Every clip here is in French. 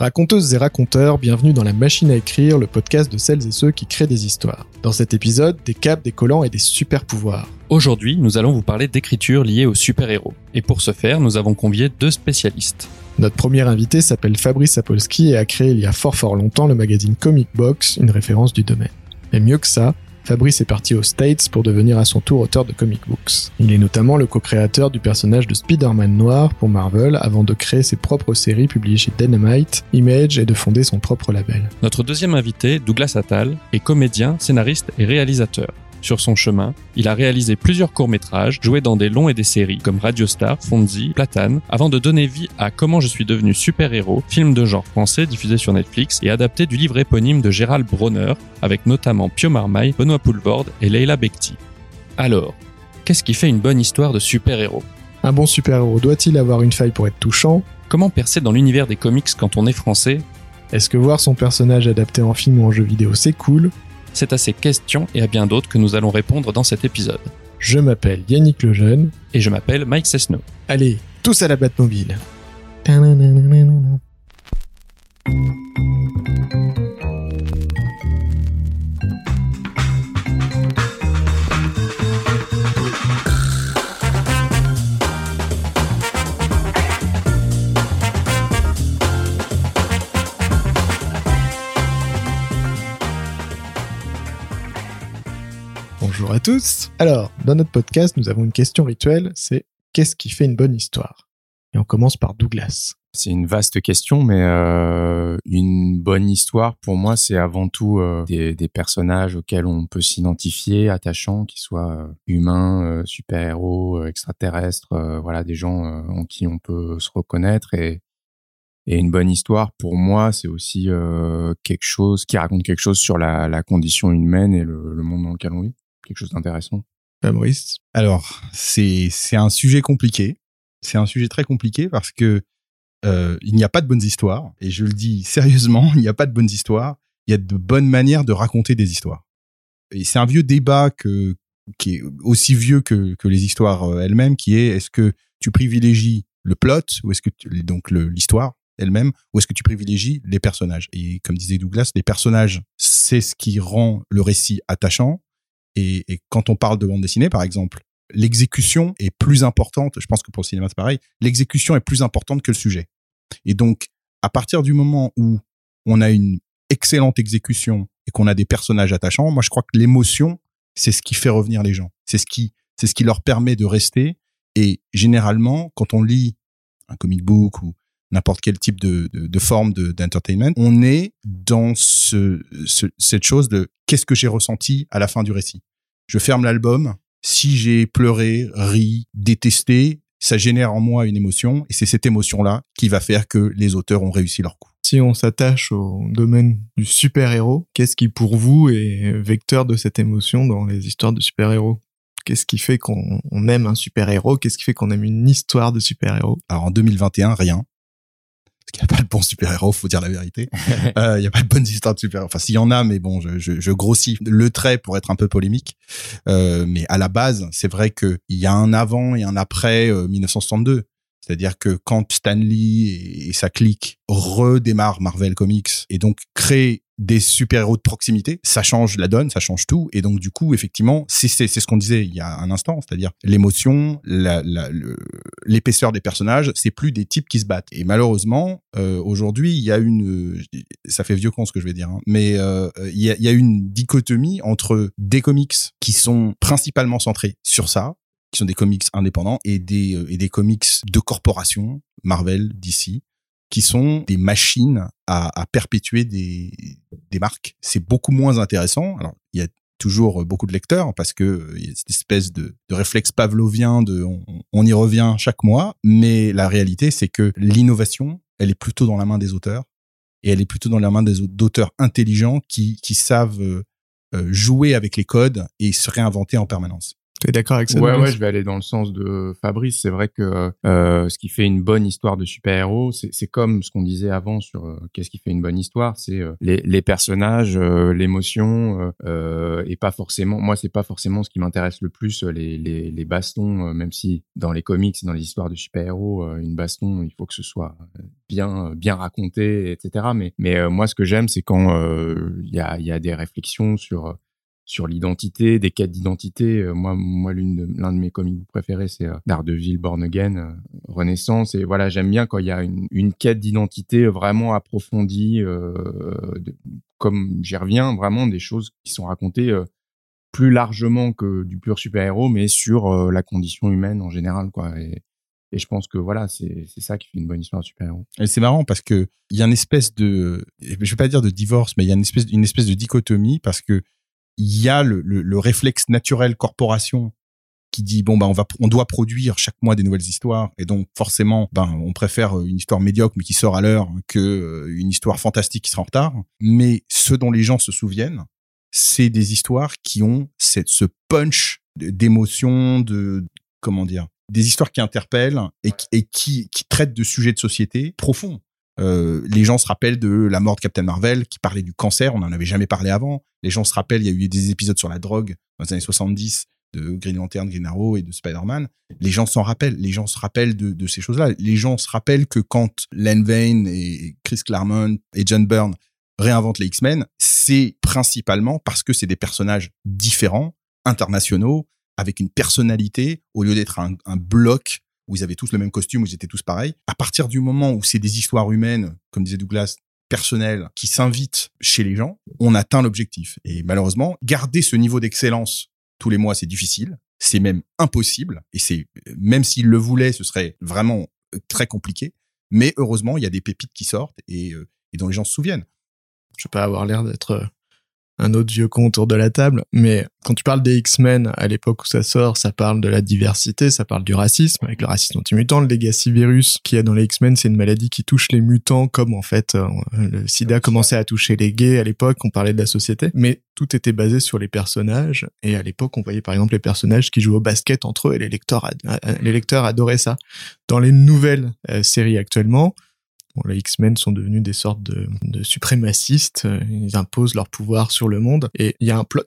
Raconteuses et raconteurs, bienvenue dans la machine à écrire, le podcast de celles et ceux qui créent des histoires. Dans cet épisode, des capes, des collants et des super pouvoirs. Aujourd'hui, nous allons vous parler d'écriture liée aux super-héros. Et pour ce faire, nous avons convié deux spécialistes. Notre premier invité s'appelle Fabrice Sapolsky et a créé il y a fort fort longtemps le magazine Comic Box, une référence du domaine. Et mieux que ça, Fabrice est parti aux States pour devenir à son tour auteur de comic books. Il est notamment le co-créateur du personnage de Spider-Man noir pour Marvel avant de créer ses propres séries publiées chez Dynamite, Image et de fonder son propre label. Notre deuxième invité, Douglas Attal, est comédien, scénariste et réalisateur. Sur son chemin, il a réalisé plusieurs courts-métrages, joué dans des longs et des séries comme Radio Star, Fonzie, Platane, avant de donner vie à Comment je suis devenu super-héros, film de genre français diffusé sur Netflix et adapté du livre éponyme de Gérald Bronner, avec notamment Pio Marmaille, Benoît Poulvorde et Leila Bekti. Alors, qu'est-ce qui fait une bonne histoire de super-héros? Un bon super-héros doit-il avoir une faille pour être touchant? Comment percer dans l'univers des comics quand on est français? Est-ce que voir son personnage adapté en film ou en jeu vidéo c'est cool? C'est à ces questions et à bien d'autres que nous allons répondre dans cet épisode. Je m'appelle Yannick Lejeune. Et je m'appelle Mike Cessno. Allez, tous à la Batmobile. Bonjour à tous. Alors, dans notre podcast, nous avons une question rituelle, c'est qu'est-ce qui fait une bonne histoire? Et on commence par Douglas. C'est une vaste question, mais euh, une bonne histoire pour moi, c'est avant tout euh, des, des personnages auxquels on peut s'identifier, attachants, qu'ils soient euh, humains, euh, super-héros, euh, extraterrestres, euh, voilà, des gens euh, en qui on peut se reconnaître. Et, et une bonne histoire, pour moi, c'est aussi euh, quelque chose qui raconte quelque chose sur la, la condition humaine et le, le monde dans lequel on vit, quelque chose d'intéressant. Fabrice. Alors, c'est un sujet compliqué. C'est un sujet très compliqué parce que euh, il n'y a pas de bonnes histoires. Et je le dis sérieusement, il n'y a pas de bonnes histoires. Il y a de bonnes manières de raconter des histoires. Et c'est un vieux débat que qui est aussi vieux que que les histoires euh, elles-mêmes, qui est est-ce que tu privilégies le plot ou est-ce que donc l'histoire elle-même ou est-ce que tu privilégies les personnages? Et comme disait Douglas, les personnages, c'est ce qui rend le récit attachant. Et, et quand on parle de bande dessinée, par exemple, l'exécution est plus importante. Je pense que pour le cinéma, c'est pareil. L'exécution est plus importante que le sujet. Et donc, à partir du moment où on a une excellente exécution et qu'on a des personnages attachants, moi, je crois que l'émotion, c'est ce qui fait revenir les gens. C'est ce qui, c'est ce qui leur permet de rester. Et généralement, quand on lit un comic book ou n'importe quel type de, de, de forme de- d'entertainment, on est dans ce, ce- cette chose de qu'est-ce que j'ai ressenti à la fin du récit. Je ferme l'album. Si j'ai pleuré, ri, détesté, ça génère en moi une émotion et c'est cette émotion-là qui va faire que les auteurs ont réussi leur coup. Si on s'attache au domaine du super-héros, qu'est-ce qui pour vous est vecteur de cette émotion dans les histoires de super-héros? Qu'est-ce qui fait qu'on on aime un super-héros? Qu'est-ce qui fait qu'on aime une histoire de super-héros? Alors en 2021, rien. Parce qu'il n'y a pas de bons super-héros, faut dire la vérité. Euh, Il n'y a pas de bonnes histoires de super-héros. Enfin, s'il y en a, mais bon, je, je, je grossis le trait pour être un peu polémique. Euh, mais à la base, c'est vrai qu'il y a un avant et un après euh, 1962. C'est-à-dire que quand Stan Lee et, et sa clique redémarrent Marvel Comics et donc créent des super-héros de proximité, ça change la donne, ça change tout. Et donc, du coup, effectivement, c'est c'est c'est ce qu'on disait il y a un instant, c'est-à-dire l'émotion, la, la, l'épaisseur des personnages, c'est plus des types qui se battent. Et malheureusement, euh, aujourd'hui, il y a une, ça fait vieux con ce que je vais dire, hein, mais euh, il y, a, il y a une dichotomie entre des comics qui sont principalement centrés sur ça, qui sont des comics indépendants, et des euh, et des comics de corporations, Marvel, DC, qui sont des machines à, à perpétuer des, des marques. C'est beaucoup moins intéressant. Alors, il y a toujours beaucoup de lecteurs parce que euh, il y a cette espèce de, de réflexe pavlovien de on, y revient chaque mois, mais la réalité c'est que l'innovation, elle est plutôt dans la main des auteurs et elle est plutôt dans la main des au- d'auteurs intelligents qui qui savent euh, euh, jouer avec les codes et se réinventer en permanence. Tu es d'accord avec ça Ouais, ouais, je vais aller dans le sens de Fabrice. C'est vrai que euh, ce qui fait une bonne histoire de super-héros, c'est c'est comme ce qu'on disait avant sur euh, qu'est-ce qui fait une bonne histoire. C'est euh, les, les personnages, euh, l'émotion, euh, euh, et pas forcément. Moi, c'est pas forcément ce qui m'intéresse le plus, les, les, les bastons. euh, même si dans les comics, dans les histoires de super-héros, euh, une baston, il faut que ce soit bien bien raconté, etc. Mais mais euh, moi, ce que j'aime, c'est quand euh, il y a il y a des réflexions sur euh, sur l'identité, des quêtes d'identité. Euh, moi, moi, l'une de, l'un de mes comics préférés, c'est euh, Daredevil, Born Again, euh, Renaissance. Et voilà, j'aime bien quand il y a une, une quête d'identité vraiment approfondie, euh, de- comme j'y reviens, vraiment des choses qui sont racontées euh, plus largement que du pur super-héros, mais sur la condition humaine en général, quoi. Et, et je pense que voilà, c'est c'est ça qui fait une bonne histoire de super-héros. Et c'est marrant parce que il y a une espèce de, je vais pas dire de divorce, mais il y a une espèce, une espèce de dichotomie parce que il y a le, le, le réflexe naturel corporation qui dit bon bah on va on doit produire chaque mois des nouvelles histoires et donc forcément ben on préfère une histoire médiocre mais qui sort à l'heure que euh, une histoire fantastique qui sera en retard mais ce dont les gens se souviennent c'est des histoires qui ont cette ce punch d'émotion de comment dire des histoires qui interpellent et, et qui, qui traitent de sujets de société profonds. Euh, les gens se rappellent de la mort de Captain Marvel qui parlait du cancer, on n'en avait jamais parlé avant. Les gens se rappellent, il y a eu des épisodes sur la drogue dans les années 70 de Green Lantern, Green Arrow et de Spider-Man. Les gens s'en rappellent, les gens se rappellent de, de ces choses-là. Les gens se rappellent que quand Len Vane et Chris Claremont et John Byrne réinventent les X-Men, c'est principalement parce que c'est des personnages différents, internationaux, avec une personnalité, au lieu d'être un, un bloc où ils avaient tous le même costume, où ils étaient tous pareils. À partir du moment où c'est des histoires humaines, comme disait Douglas, personnelles, qui s'invitent chez les gens, on atteint l'objectif. Et malheureusement, garder ce niveau d'excellence tous les mois, c'est difficile. C'est même impossible. Et c'est, même s'ils le voulaient, ce serait vraiment euh, très compliqué. Mais heureusement, il y a des pépites qui sortent et, euh, et dont les gens se souviennent. je vais pas avoir l'air d'être euh, un autre vieux con autour de la table, mais quand tu parles des X-Men, à l'époque où ça sort, ça parle de la diversité, ça parle du racisme, avec le racisme anti-mutant, le legacy virus qu'il y a dans les X-Men, c'est une maladie qui touche les mutants, comme en fait euh, le sida commençait à toucher les gays à l'époque, on parlait de la société, mais tout était basé sur les personnages, et à l'époque on voyait par exemple les personnages qui jouaient au basket entre eux, et les lecteurs, euh, les lecteurs adoraient ça. Dans les nouvelles euh, séries actuellement, Bon, les X-Men sont devenus des sortes de, de suprémacistes. euh, Ils imposent leur pouvoir sur le monde. Et il y a un plot,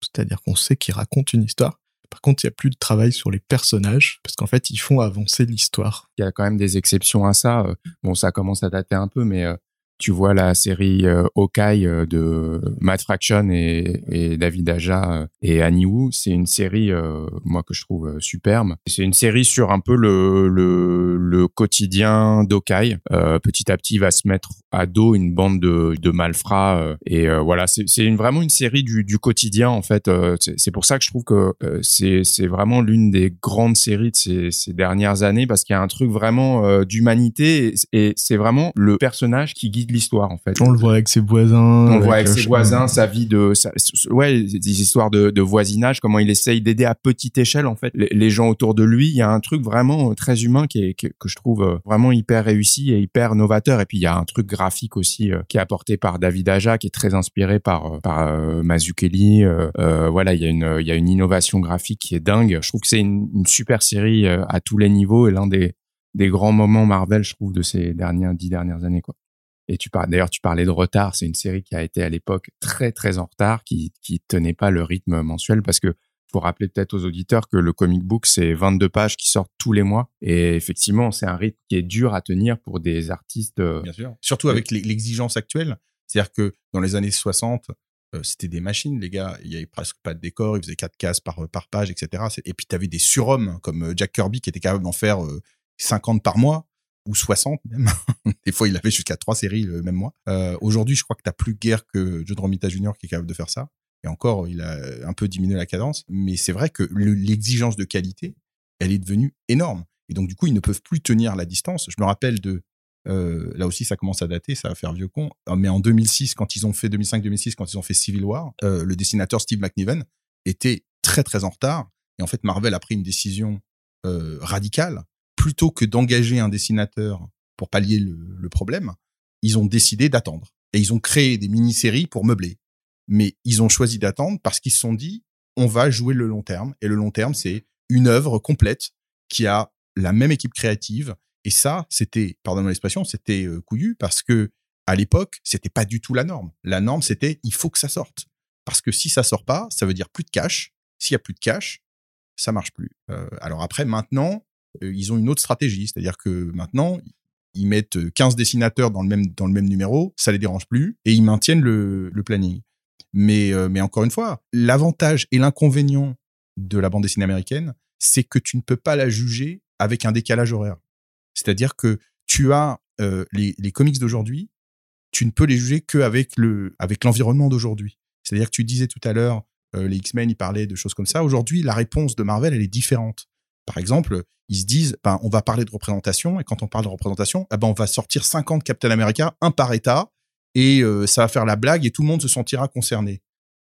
c'est-à-dire qu'on sait qu'ils racontent une histoire. Par contre, il n'y a plus de travail sur les personnages, parce qu'en fait, ils font avancer l'histoire. Il y a quand même des exceptions à ça. Euh, Bon, ça commence à dater un peu, mais euh, tu vois la série euh, euh, de Matt Fraction et, et David Aja euh, et Annie Wu. C'est une série, euh, moi, que je trouve euh, superbe. C'est une série sur un peu le, le, le quotidien d'Hawkeye. Euh, petit à petit, il va se mettre à dos une bande de, de malfrats. et voilà, c'est une, vraiment une série du, du quotidien, en fait. C'est pour ça que je trouve que c'est c'est vraiment l'une des grandes séries de ces, ces dernières années parce qu'il y a un truc vraiment d'humanité et c'est vraiment le personnage qui guide l'histoire, en fait. On le voit avec ses voisins. On le voit avec le ses voisins, sa vie de, sa- ouais, des histoires de, de voisinage, comment il essaye d'aider à petite échelle en fait les, les gens autour de lui. Il y a un truc vraiment euh, très humain qui est, que je trouve euh, vraiment hyper réussi et hyper novateur. Et puis il y a un truc graphique aussi euh, qui est apporté par David Aja, qui est très inspiré par euh, par euh. Euh, euh, voilà, il y a une il y a une innovation graphique qui est dingue. Je trouve que c'est une, une super série euh, à tous les niveaux et l'un des des grands moments Marvel, je trouve, de ces dernières dix dernières années, quoi. Et tu parles, d'ailleurs, tu parlais de retard. C'est une série qui a été à l'époque très, très en retard, qui, qui tenait pas le rythme mensuel parce que faut rappeler peut-être aux auditeurs que le comic book, c'est 22 pages qui sortent tous les mois. Et effectivement, c'est un rythme qui est dur à tenir pour des artistes. euh, Bien sûr. Surtout avec l'exigence actuelle. C'est-à-dire que dans les années 60, euh, c'était des machines, les gars. Il y avait presque pas de décor. Ils faisaient quatre cases par, par page, etc. Et puis, tu avais des surhommes comme euh, Jack Kirby qui était capable d'en faire euh, 50 par mois ou 60 même. des fois, il avait jusqu'à trois séries le même mois. Euh, Aujourd'hui, je crois que tu plus guère que John Romita Jr. qui est capable de faire ça. Et encore, il a un peu diminué la cadence. Mais c'est vrai que le- l'exigence de qualité, elle est devenue énorme. Et donc, du coup, ils ne peuvent plus tenir la distance. Je me rappelle de euh, là aussi, ça commence à dater, ça va faire vieux con. Euh, Mais en 2006, quand ils ont fait 2005-2006, quand ils ont fait Civil War, euh, le dessinateur Steve McNiven était très très en retard. Et en fait, Marvel a pris une décision radicale. Plutôt que d'engager un dessinateur pour pallier le, le problème, ils ont décidé d'attendre. Et ils ont créé des mini-séries pour meubler. Mais ils ont choisi d'attendre parce qu'ils se sont dit, on va jouer le long terme. Et le long terme, c'est une œuvre complète qui a la même équipe créative. Et ça, c'était, pardon l'expression, c'était euh, couillu parce que à l'époque, c'était pas du tout la norme. La norme, c'était il faut que ça sorte. Parce que si ça sort pas, ça veut dire plus de cash. S'il y a plus de cash, ça marche plus. Euh, alors après, maintenant, ils ont une autre stratégie, c'est-à-dire que maintenant, ils mettent 15 dessinateurs dans le même dans le même numéro, ça les dérange plus et ils maintiennent le, le planning. Mais euh, mais encore une fois, l'avantage et l'inconvénient de la bande dessinée américaine, c'est que tu ne peux pas la juger avec un décalage horaire. C'est-à-dire que tu as euh, les, les comics d'aujourd'hui, tu ne peux les juger qu'avec le avec l'environnement d'aujourd'hui. C'est-à-dire que tu disais tout à l'heure, euh, les X-Men, ils parlaient de choses comme ça. Aujourd'hui, la réponse de Marvel, elle est différente. Par exemple, ils se disent, ben, on va parler de représentation, et quand on parle de représentation, eh ben, on va sortir 50 Captain America, un par État, et euh, ça va faire la blague, et tout le monde se sentira concerné.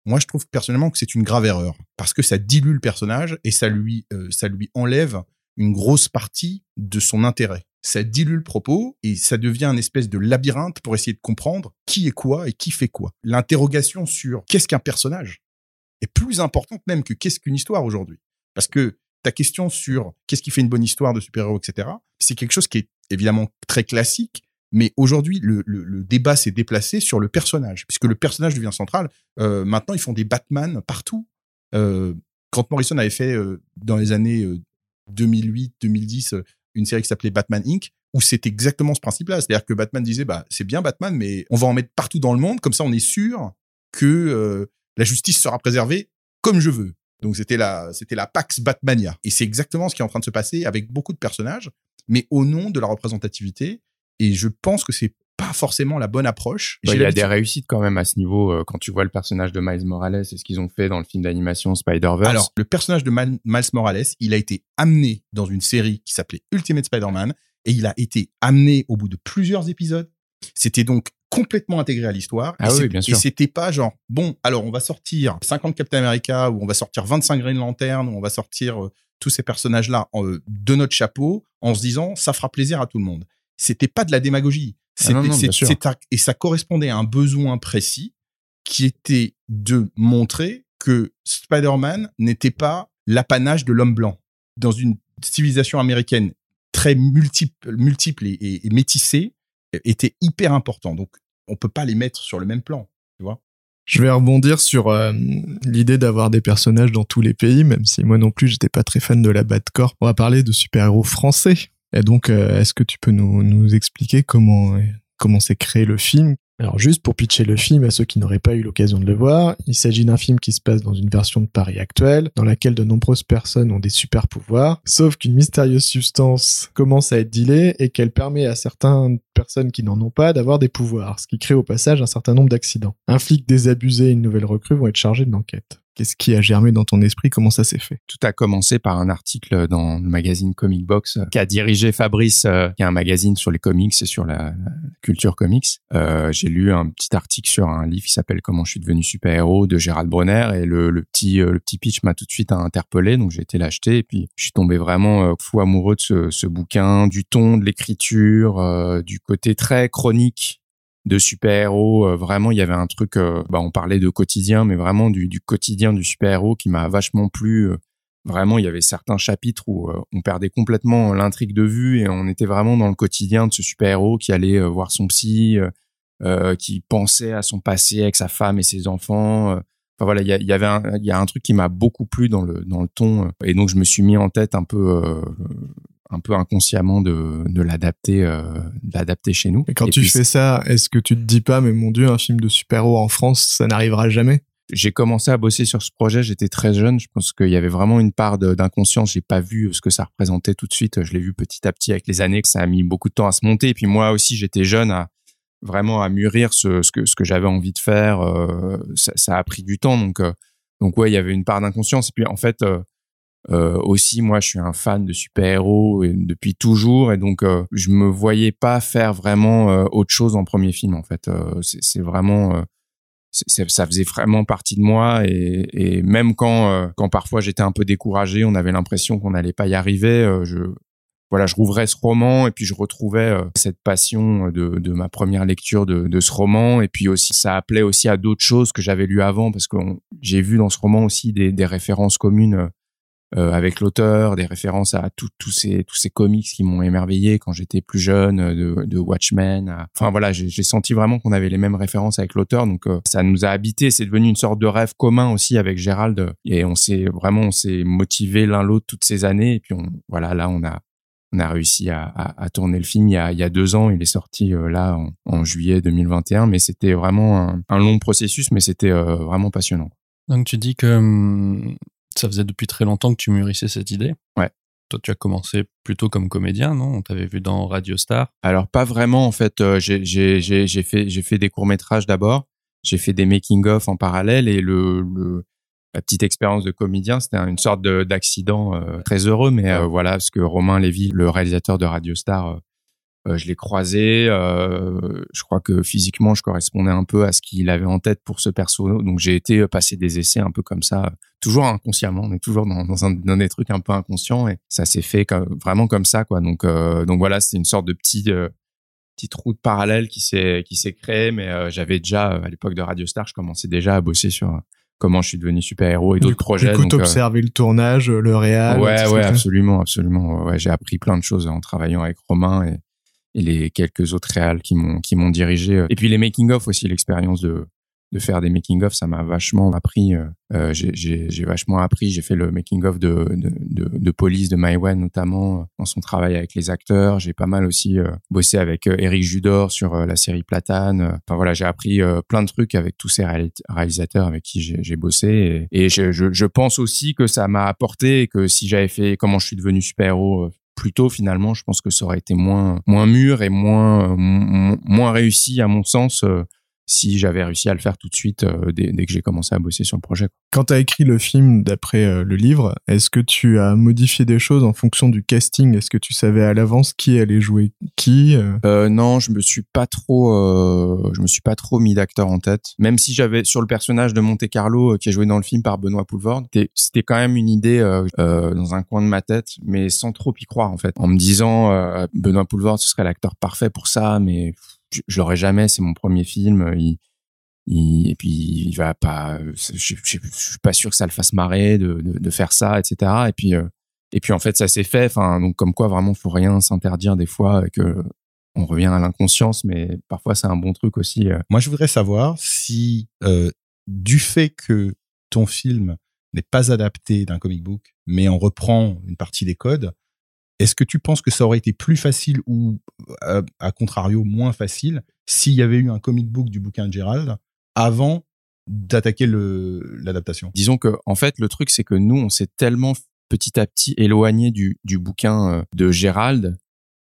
Moi, je trouve personnellement que c'est une grave erreur, parce que ça dilue le personnage, et ça lui, euh, ça lui enlève une grosse partie de son intérêt. Ça dilue le propos, et ça devient une espèce de labyrinthe pour essayer de comprendre qui est quoi et qui fait quoi. L'interrogation sur qu'est-ce qu'un personnage est plus importante même que qu'est-ce qu'une histoire aujourd'hui. Parce que ta question sur qu'est-ce qui fait une bonne histoire de super-héros, etc., c'est quelque chose qui est évidemment très classique, mais aujourd'hui, le, débat s'est déplacé sur le personnage, puisque le personnage devient central. Euh, maintenant, ils font des Batman partout. Euh, quand Morrison avait fait euh, dans les années 2008-2010 une série qui s'appelait Batman Inc., où c'est exactement ce principe-là. C'est-à-dire que Batman disait, bah, c'est bien Batman, mais on va en mettre partout dans le monde, comme ça on est sûr que la justice sera préservée comme je veux. Donc c'était la, c'était la Pax Batmania. Et c'est exactement ce qui est en train de se passer avec beaucoup de personnages, mais au nom de la représentativité. Et je pense que c'est pas forcément la bonne approche. Bah, il y a des réussites quand même à ce niveau euh, quand tu vois le personnage de Miles Morales et ce qu'ils ont fait dans le film d'animation Spider-Verse. Alors, le personnage de Miles Morales, il a été amené dans une série qui s'appelait Ultimate Spider-Man et il a été amené au bout de plusieurs épisodes. C'était donc complètement intégré à l'histoire. Ah oui, bien sûr. Et c'était pas genre, bon, alors on va sortir 50 Captain America ou on va sortir 25 Green Lantern ou on va sortir euh, tous ces personnages-là euh, de notre chapeau en se disant, ça fera plaisir à tout le monde. C'était pas de la démagogie. Ah et ça correspondait à un besoin précis qui était de montrer que Spider-Man n'était pas l'apanage de l'homme blanc. Dans une civilisation américaine très multiple, multiple et, et métissée, était hyper important. Donc, on peut pas les mettre sur le même plan, tu vois. Je vais rebondir sur euh, l'idée d'avoir des personnages dans tous les pays, même si moi non plus j'étais pas très fan de la Batcore. On va parler de super-héros français. Et donc, euh, est-ce que tu peux nous, expliquer comment comment s'est créé le film? Alors juste pour pitcher le film à ceux qui n'auraient pas eu l'occasion de le voir, il s'agit d'un film qui se passe dans une version de Paris actuelle, dans laquelle de nombreuses personnes ont des super pouvoirs, sauf qu'une mystérieuse substance commence à être dealée et qu'elle permet à certaines personnes qui n'en ont pas d'avoir des pouvoirs, ce qui crée au passage un certain nombre d'accidents. Un flic désabusé et une nouvelle recrue vont être chargés de l'enquête. Qu'est-ce qui a germé dans ton esprit? Comment ça s'est fait? Tout a commencé par un article dans le magazine Comic Box euh, qu'a dirigé Fabrice, euh, qui est un magazine sur les comics et sur la, culture comics. Euh, j'ai lu un petit article sur un livre qui s'appelle Comment je suis devenu super-héros de Gérald Bronner et le, petit le petit pitch m'a tout de suite interpellé, donc j'ai été l'acheter et puis je suis tombé vraiment fou amoureux de ce, ce bouquin, du ton, de l'écriture, du côté très chronique de super-héros. Euh, vraiment, il y avait un truc, euh, bah, on parlait de quotidien, mais vraiment du, quotidien du super-héros qui m'a vachement plu. Euh. Vraiment, il y avait certains chapitres où on perdait complètement l'intrigue de vue et on était vraiment dans le quotidien de ce super-héros qui allait voir son psy, qui pensait à son passé avec sa femme et ses enfants. Enfin voilà, il y, avait un, y a un truc qui m'a beaucoup plu dans le dans le ton et donc je me suis mis en tête un peu un peu inconsciemment de, de l'adapter euh, d'adapter chez nous. Et quand tu fais ça, est-ce que tu te dis pas mais mon dieu, un film de super-héros en France, ça n'arrivera jamais? J'ai commencé à bosser sur ce projet, j'étais très jeune, je pense qu'il y avait vraiment une part d'inconscience, j'ai pas vu ce que ça représentait tout de suite, je l'ai vu petit à petit avec les années, que ça a mis beaucoup de temps à se monter, et puis moi aussi j'étais jeune à vraiment à mûrir ce, ce que, ce que j'avais envie de faire, euh, ça, ça, a pris du temps, donc, euh, donc ouais, il y avait une part d'inconscience, et puis en fait, euh, euh, aussi, moi, je suis un fan de super-héros depuis toujours, et donc euh, je me voyais pas faire vraiment euh, autre chose en premier film. En fait, euh, c'est vraiment, ça faisait vraiment partie de moi, et, et même quand, quand parfois j'étais un peu découragé, on avait l'impression qu'on n'allait pas y arriver. je voilà, je rouvrais ce roman et puis je retrouvais euh, cette passion de, de ma première lecture de, de ce roman et puis aussi ça appelait aussi à d'autres choses que j'avais lues avant parce que j'ai vu dans ce roman aussi des, des références communes euh, avec l'auteur, des références à tous ces tous ces comics qui m'ont émerveillé quand j'étais plus jeune, euh, de, de Watchmen. Enfin voilà, j'ai senti vraiment qu'on avait les mêmes références avec l'auteur, donc euh, ça nous a habité. C'est devenu une sorte de rêve commun aussi avec Gérald, et on s'est vraiment on s'est motivé l'un l'autre toutes ces années. Et puis on, voilà, là on a on a réussi à, à, à, tourner le film il y a, il y a deux ans. Il est sorti là en, juillet 2021, mais c'était vraiment un, long processus, mais c'était vraiment passionnant. Donc tu dis que hum, ça faisait depuis très longtemps que tu mûrissais cette idée. Ouais. Toi, tu as commencé plutôt comme comédien, non? On t'avait vu dans Radio Star. Alors pas vraiment en fait. Euh, j'ai j'ai fait j'ai fait des courts métrages d'abord. J'ai fait des making of en parallèle et le, le la petite expérience de comédien, c'était une sorte d'accident euh, très heureux, mais euh, voilà parce que Romain Lévy, le réalisateur de Radio Star, je l'ai croisé. Euh, je crois que physiquement, je correspondais un peu à ce qu'il avait en tête pour ce perso. Donc j'ai été euh, passer des essais un peu comme ça, toujours inconsciemment. On est toujours dans, dans, un, dans des trucs un peu inconscients et ça s'est fait comme, vraiment comme ça, quoi. Donc donc voilà, c'est une sorte de petit petite route parallèle qui s'est qui s'est créée. Mais j'avais déjà à l'époque de Radio Star, je commençais déjà à bosser sur comment je suis devenu super héros et d'autres projets. Du coup, t'observais le tournage, le réal. Ouais, ouais, absolument, absolument. Ouais, j'ai appris plein de choses en travaillant avec Romain et et les quelques autres réals qui m'ont qui m'ont dirigé. Et puis les making of aussi, l'expérience de de faire des making of, ça m'a vachement appris. Euh, euh j'ai vachement appris. J'ai fait le making of de de, de, de Police de Maïwen notamment euh, dans son travail avec les acteurs. J'ai pas mal aussi euh, bossé avec Eric Judor sur la série Platane. Enfin voilà, j'ai appris plein de trucs avec tous ces réalisateurs avec qui j'ai bossé. Et, et je, je, je, pense aussi que ça m'a apporté que si j'avais fait comment je suis devenu super héros plus tôt finalement, je pense que ça aurait été moins moins mûr et moins moins réussi à mon sens euh, si j'avais réussi à le faire tout de suite euh, dès, dès, que j'ai commencé à bosser sur le projet. Quand tu as écrit le film d'après euh, le livre, est-ce que tu as modifié des choses en fonction du casting? Est-ce que tu savais à l'avance qui allait jouer qui euh, Non, je me suis pas trop, je me suis pas trop mis d'acteur en tête. Même si j'avais sur le personnage de Monte Carlo qui est joué dans le film par Benoît Poulvord, c'était quand même une idée dans un coin de ma tête, mais sans trop y croire en fait, en me disant Benoît Poulvord ce serait l'acteur parfait pour ça, mais je, je l'aurais jamais, c'est mon premier film. Il, il, et puis il va pas, je, je, je, suis pas sûr que ça le fasse marrer de, faire ça, etc. Et puis euh, et puis en fait ça s'est fait. Donc comme quoi vraiment faut rien s'interdire des fois que on revient à l'inconscience, mais parfois c'est un bon truc aussi. Euh. Moi je voudrais savoir si euh, du fait que ton film n'est pas adapté d'un comic book, mais on reprend une partie des codes, est-ce que tu penses que ça aurait été plus facile ou, euh, à, contrario, moins facile s'il y avait eu un comic book du bouquin de Gérald avant d'attaquer l'adaptation? Disons que, en fait, le truc, c'est que nous, on s'est tellement petit à petit éloigné du, bouquin euh, de Gérald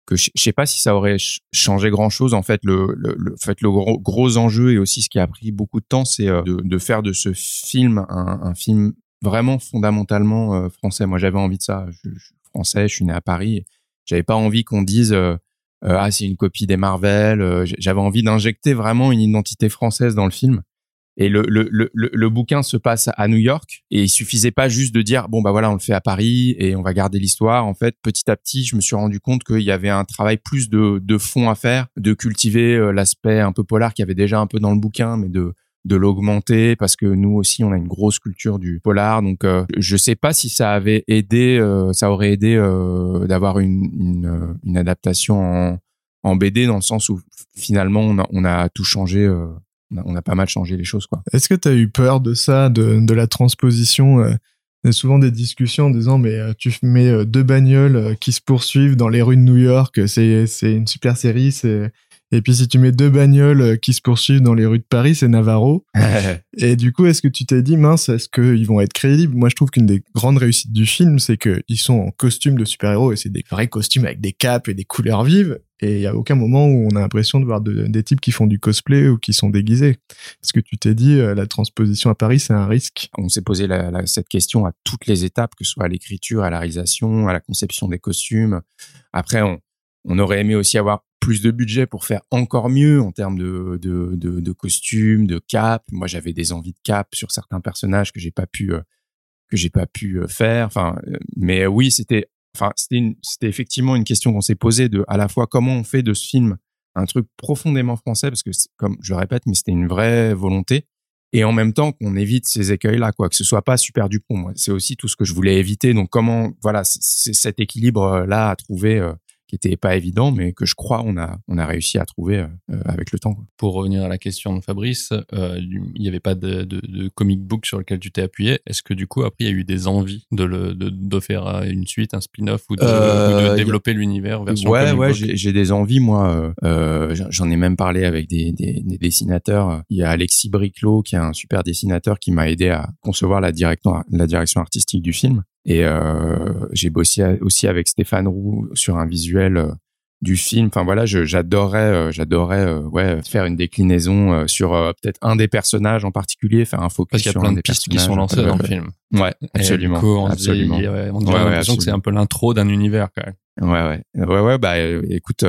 que je sais pas si ça aurait changé grand chose. En fait, le, fait le gros, enjeu et aussi ce qui a pris beaucoup de temps, c'est euh, de, faire de ce film un, film vraiment fondamentalement français. Moi, j'avais envie de ça. Je, je, français, je suis né à Paris. J'avais pas envie qu'on dise euh, euh, ah c'est une copie des Marvel. Euh, j'avais envie d'injecter vraiment une identité française dans le film. Et le, le, le, le, bouquin se passe à New York et il suffisait pas juste de dire bon bah voilà on le fait à Paris et on va garder l'histoire. En fait petit à petit je me suis rendu compte qu'il y avait un travail plus de, de fond à faire, de cultiver l'aspect un peu polar qui avait déjà un peu dans le bouquin, mais de de l'augmenter parce que nous aussi on a une grosse culture du polar donc euh, je sais pas si ça avait aidé euh, ça aurait aidé euh, d'avoir une, une, adaptation en, BD dans le sens où finalement on a, on a tout changé euh, on a, pas mal changé les choses quoi. Est-ce que tu as eu peur de ça de, de la transposition il y a souvent des discussions en disant mais tu mets deux bagnoles qui se poursuivent dans les rues de New York, c'est une super série, c'est et puis si tu mets deux bagnoles euh, qui se poursuivent dans les rues de Paris, c'est Navarro. et du coup, est-ce que tu t'es dit, mince, est-ce qu'ils vont être crédibles? Moi, je trouve qu'une des grandes réussites du film, c'est qu'ils sont en costume de super-héros et c'est des vrais costumes avec des capes et des couleurs vives. Et il y a aucun moment où on a l'impression de voir des types qui font du cosplay ou qui sont déguisés. Est-ce que tu t'es dit, euh, la transposition à Paris, c'est un risque? On s'est posé la, cette question à toutes les étapes, que ce soit à l'écriture, à la réalisation, à la conception des costumes. Après, on, on aurait aimé aussi avoir plus de budget pour faire encore mieux en termes de, de, de, de costumes, de cap. Moi, j'avais des envies de cap sur certains personnages que j'ai pas pu euh, que j'ai pas pu euh, faire. Enfin, euh, mais oui, c'était enfin, c'était c'était effectivement une question qu'on s'est posée de à la fois comment on fait de ce film un truc profondément français parce que comme je le répète, mais c'était une vraie volonté et en même temps qu'on évite ces écueils là quoi que ce soit pas super du pont c'est aussi tout ce que je voulais éviter donc comment voilà c'est cet équilibre là à trouver qui était pas évident, mais que je crois on a on a réussi à trouver euh, euh, avec le temps. Quoi. Pour revenir à la question de Fabrice, euh, il n'y avait pas de, de, de, comic book sur lequel tu t'es appuyé. Est-ce que du coup après il y a eu des envies de le de, faire une suite, un spin-off ou de, euh, ou de développer l'univers version Ouais comic ouais, book? j'ai des envies moi. Euh, J'en ai même parlé avec des, des, des, dessinateurs. Il y a Alexis Briclot qui est un super dessinateur qui m'a aidé à concevoir la direction la direction artistique du film. Et euh, j'ai bossé aussi avec Stéphane Roux sur un visuel euh, du film. Enfin voilà, j'adorais, euh, j'adorais, ouais, faire une déclinaison sur peut-être un des personnages en particulier, faire un focus Parce qu'il y a sur plein un de des pistes qui sont lancées dans le film. Ouais, absolument. On absolument. On Ouais, l'impression que c'est un peu l'intro d'un univers quand même. Ouais, ouais, ouais, ouais. Bah, écoute,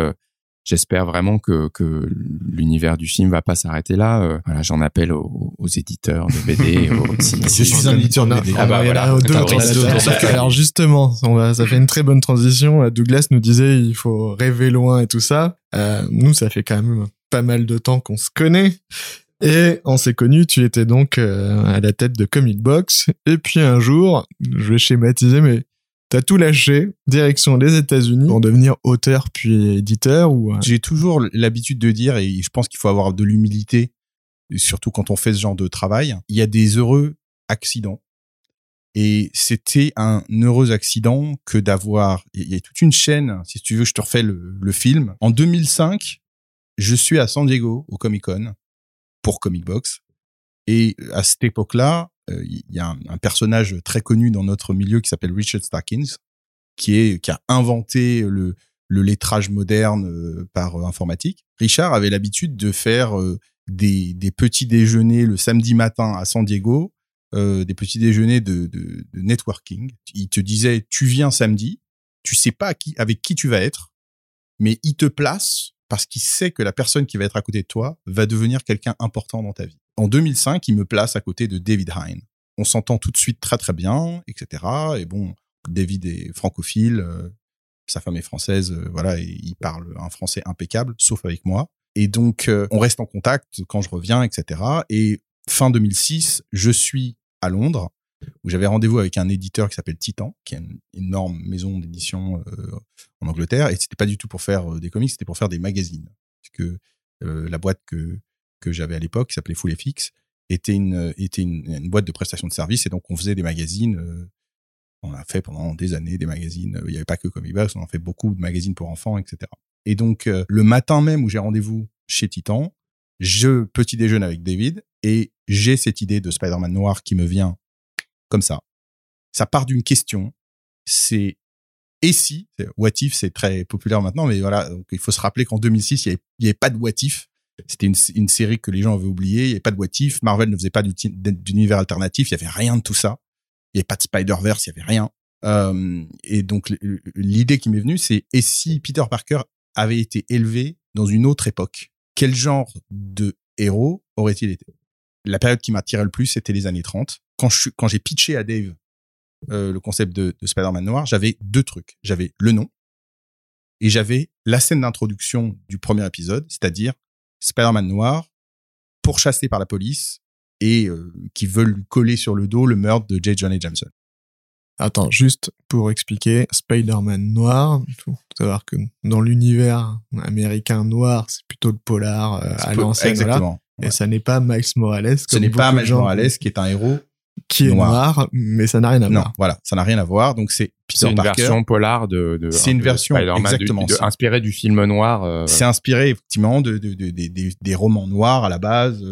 j'espère vraiment que, que l'univers du film va pas s'arrêter là. Euh, voilà, j'en appelle aux, aux, éditeurs de BD. aux, si, je suis un éditeur de BD. Ah bah voilà. Deux, deux, alors justement, on va, ça fait une très bonne transition. Douglas nous disait il faut rêver loin et tout ça. Euh, nous, ça fait quand même pas mal de temps qu'on se connaît. Et on s'est connus, tu étais donc euh, à la tête de Comic Box. Et puis un jour, je vais schématiser, mais T'as tout lâché, direction les États-Unis pour devenir auteur puis éditeur ou euh, J'ai toujours l'habitude de dire et je pense qu'il faut avoir de l'humilité surtout quand on fait ce genre de travail, il y a des heureux accidents. Et c'était un heureux accident que d'avoir il y a toute une chaîne, si tu veux, je te refais le, le film. En 2005, je suis à San Diego au Comic-Con pour Comic Box et à cette époque-là, il y a un, un, personnage très connu dans notre milieu qui s'appelle Richard Starkins, qui est qui a inventé le le lettrage moderne euh, par euh, informatique. Richard avait l'habitude de faire des, des petits déjeuners le samedi matin à San Diego, euh, des petits déjeuners de, de, de, networking. Il te disait, tu viens samedi, tu sais pas qui, avec qui tu vas être, mais il te place parce qu'il sait que la personne qui va être à côté de toi va devenir quelqu'un important dans ta vie. En 2005, il me place à côté de David Hein. On s'entend tout de suite très très bien, etc. Et bon, David est francophile, euh, sa femme est française, euh, voilà, et il parle un français impeccable, sauf avec moi. Et donc, euh, on reste en contact quand je reviens, etc. Et fin 2006, je suis à Londres, où j'avais rendez-vous avec un éditeur qui s'appelle Titan, qui est une énorme maison d'édition en Angleterre, et c'était pas du tout pour faire des comics, c'était pour faire des magazines. Parce que la boîte que que j'avais à l'époque, qui s'appelait Full FX, était une était une, boîte de prestation de services, et donc on faisait des magazines. Euh, on a fait pendant des années des magazines. Il n'y avait pas que Comic on en fait beaucoup de magazines pour enfants, etc. Et donc euh, le matin même où j'ai rendez-vous chez Titan, je petit déjeune avec David et j'ai cette idée de Spider-Man noir qui me vient comme ça. Ça part d'une question. C'est et si, what if, c'est très populaire maintenant, mais voilà, il faut se rappeler qu'en 2006, il n'y avait, avait, pas de what if. C'était une, série que les gens avaient oublié. Il n'y avait pas de what. Marvel ne faisait pas d'univers alternatif. Il n'y avait rien de tout ça. Il n'y avait pas de Spider-Verse. Il n'y avait rien. Euh, et donc, l'idée qui m'est venue, c'est et si Peter Parker avait été élevé dans une autre époque? Quel genre de héros aurait-il été? La période qui m'attirait le plus, c'était les années 30 quand j'ai pitché à Dave euh, le concept de Spider-Man noir, j'avais deux trucs. J'avais le nom et j'avais la scène d'introduction du premier épisode, c'est-à-dire Spider-Man noir pourchassé par la police et euh, qui veulent coller sur le dos le meurtre de J. Jonah Jameson. Attends, juste pour expliquer, Spider-Man noir, il faut savoir que dans l'univers américain noir, c'est plutôt le polar euh, à l'ancienne. Exactement. Voilà. Ouais. Et ça n'est pas Miles Morales. Ce n'est pas Miles Morales qui est un héros qui est noir, noir mais ça n'a rien à non, voir. voilà, ça n'a rien à voir. Donc c'est Peter une Parker. version polar de. de c'est une version exactement de, de, inspirée du film noir. Euh... C'est inspiré effectivement de, de, de, de, des romans noirs à la base,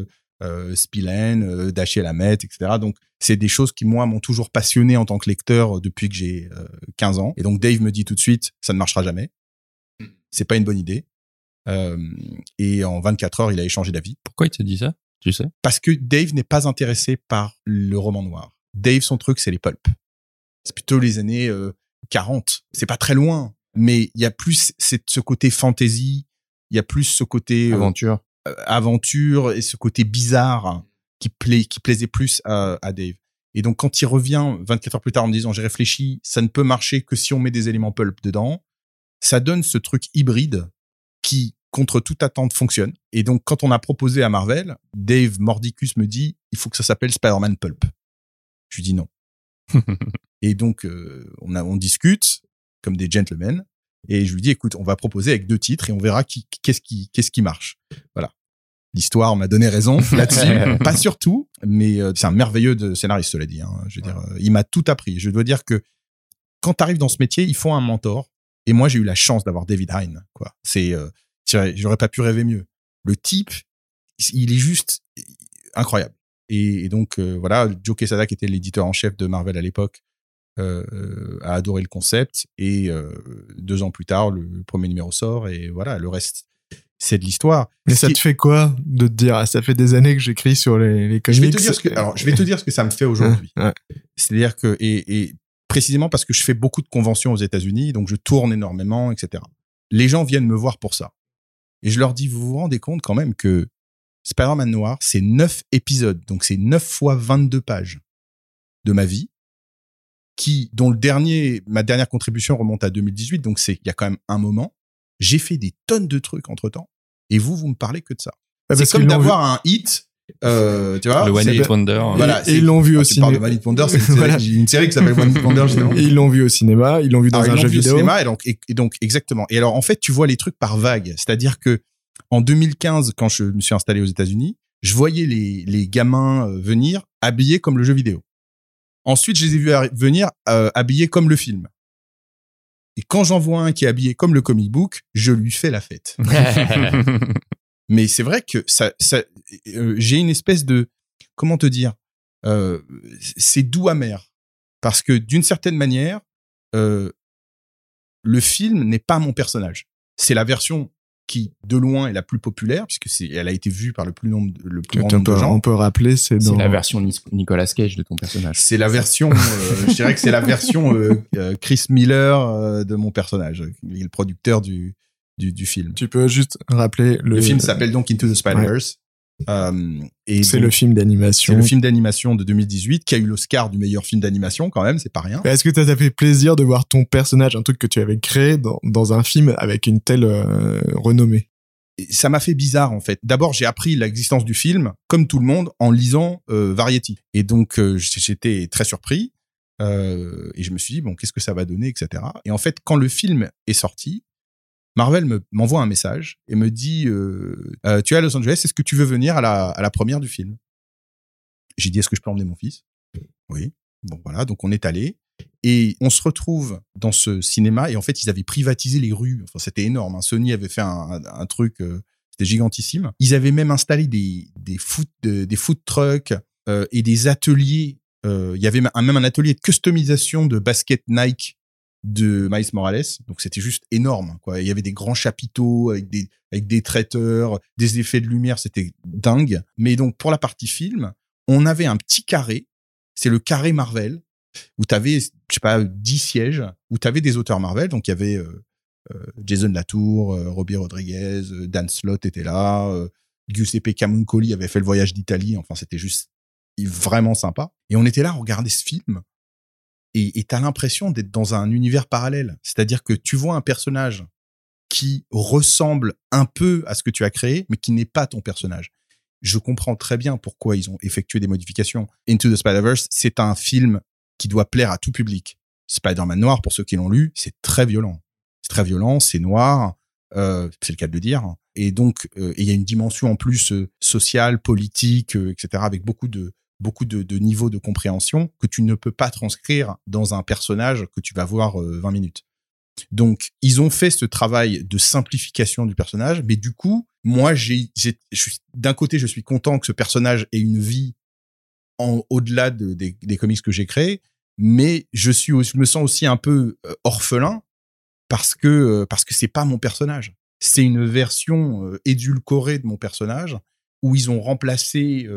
euh, Spillane, euh, Dashiell Hammett, etc. Donc c'est des choses qui moi m'ont toujours passionné en tant que lecteur depuis que j'ai euh, 15 ans. Et donc Dave me dit tout de suite, ça ne marchera jamais. C'est pas une bonne idée. Euh, et en 24 heures, il a échangé d'avis. Pourquoi il te dit ça? Tu sais? Parce que Dave n'est pas intéressé par le roman noir. Dave, son truc, c'est les pulps. C'est plutôt les années euh, 40. C'est pas très loin, mais il y a plus ce côté fantasy, il y a plus ce côté aventure, euh, aventure et ce côté bizarre qui plaît, qui plaisait plus à, à Dave. Et donc, quand il revient 24 heures plus tard en me disant, j'ai réfléchi, ça ne peut marcher que si on met des éléments pulp dedans, ça donne ce truc hybride qui, contre toute attente, fonctionne. Et donc, quand on a proposé à Marvel, Dave Mordicus me dit, il faut que ça s'appelle Spider-Man Pulp. Je lui dis non. et donc, euh, on, a, on discute comme des gentlemen. Et je lui dis, écoute, on va proposer avec deux titres et on verra qui, qu'est-ce qui, qu'est-ce qui marche. Voilà. L'histoire m'a donné raison là-dessus. pas surtout, mais euh, c'est un merveilleux de scénariste, cela dit. Hein. Je veux dire, euh, il m'a tout appris. Je dois dire que quand tu arrives dans ce métier, il faut un mentor. Et moi, j'ai eu la chance d'avoir David Hine. Quoi. C'est, euh, j'aurais pas pu rêver mieux. Le type, il est juste incroyable. Et, et donc voilà, Joe Quesada, qui était l'éditeur en chef de Marvel à l'époque, euh, a adoré le concept et euh, deux ans plus tard le premier numéro sort et voilà le reste c'est de l'histoire. Mais ça te fait quoi de te dire ah, ça fait des années que j'écris sur les, les comics Je vais te dire ce que alors je vais te dire ce que ça me fait aujourd'hui. C'est-à-dire que et, et précisément parce que je fais beaucoup de conventions aux États-Unis donc je tourne énormément etc. Les gens viennent me voir pour ça et je leur dis vous vous rendez compte quand même que Spider-Man Noir c'est neuf épisodes donc c'est neuf fois 22 pages de ma vie qui, dont le dernier, ma dernière contribution remonte à 2018, donc c'est, il y a quand même un moment. J'ai fait des tonnes de trucs entre temps. Et vous, vous me parlez que de ça. c'est comme d'avoir un hit, euh, tu vois. Le One Hit Wonder. Voilà. Et ils l'ont vu au cinéma. de One Hit Wonder, c'est une, une, série qui s'appelle One Hit Wonder, Et ils l'ont vu au cinéma, ils l'ont vu dans un jeu vidéo. Au cinéma, et donc, et, donc, exactement. Et alors, en fait, tu vois les trucs par vague. C'est-à-dire que, en 2015, quand je me suis installé aux États-Unis, je voyais les, les gamins euh, venir habillés comme le jeu vidéo. Ensuite, je les ai vus venir euh, habillés comme le film. Et quand j'en vois un qui est habillé comme le comic book, je lui fais la fête. Mais c'est vrai que ça, ça euh, j'ai une espèce de, comment te dire, euh, c'est doux amer parce que d'une certaine manière, euh, le film n'est pas mon personnage. C'est la version qui de loin est la plus populaire puisque c'est elle a été vue par le plus nombre le plus grand nombre de gens. On peut rappeler c'est dans... la version Nicolas Cage de ton personnage. C'est la version euh, je dirais que c'est la version euh, Chris Miller de mon personnage, il est le producteur du du, du film. Tu peux juste rappeler le Le film s'appelle donc Into the Spider-Verse. Euh, et c'est le film d'animation. C'est le film d'animation de 2018 qui a eu l'Oscar du meilleur film d'animation quand même, c'est pas rien. Est-ce que ça t'a fait plaisir de voir ton personnage, un truc que tu avais créé dans, dans un film avec une telle euh, renommée? Ça m'a fait bizarre en fait. D'abord, j'ai appris l'existence du film, comme tout le monde, en lisant euh, Variety. Et donc, euh, j'étais très surpris. Euh, et je me suis dit, bon, qu'est-ce que ça va donner, etc. Et en fait, quand le film est sorti, Marvel me m'envoie un message et me dit euh, euh, tu es à Los Angeles, est-ce que tu veux venir à la, première du film? J'ai dit est-ce que je peux emmener mon fils? Oui. Bon voilà, donc on est allé et on se retrouve dans ce cinéma et en fait ils avaient privatisé les rues. Enfin c'était énorme. Hein. Sony avait fait un, truc, euh, c'était gigantissime. Ils avaient même installé des des foot des food trucks euh, et des ateliers. Il y avait même un atelier de customisation de baskets Nike de Miles Morales. Donc c'était juste énorme. Quoi. Il y avait des grands chapiteaux avec des avec des traiteurs, des effets de lumière, c'était dingue. Mais donc pour la partie film, on avait un petit carré. C'est le carré Marvel où tu avais je sais pas 10 sièges où tu avais des auteurs Marvel. Donc il y avait euh, euh, Jason Latour, euh, Robbie Rodriguez, Dan Slott était là, Giuseppe Camuncoli avait fait le voyage d'Italie. Enfin c'était juste vraiment sympa. Et on était là, on regardait ce film et t'as l'impression d'être dans un univers parallèle. C'est-à-dire que tu vois un personnage qui ressemble un peu à ce que tu as créé, mais qui n'est pas ton personnage. Je comprends très bien pourquoi ils ont effectué des modifications. Into the Spider-Verse, c'est un film qui doit plaire à tout public. Spider-Man noir, pour ceux qui l'ont lu, c'est très violent. C'est très violent, c'est noir, euh, c'est le cas de le dire. Et donc, euh, il y a une dimension en plus euh, sociale, politique, euh, etc., avec beaucoup de, beaucoup de, niveaux de compréhension que tu ne peux pas transcrire dans un personnage que tu vas voir 20 euh, minutes. Donc, ils ont fait ce travail de simplification du personnage, mais du coup, moi, j'ai, d'un côté, je suis content que ce personnage ait une vie au-delà de, des, des comics que j'ai créés, mais je suis, je me sens aussi un peu euh, orphelin parce que euh, parce que c'est pas mon personnage. C'est une version édulcorée de mon personnage où ils ont remplacé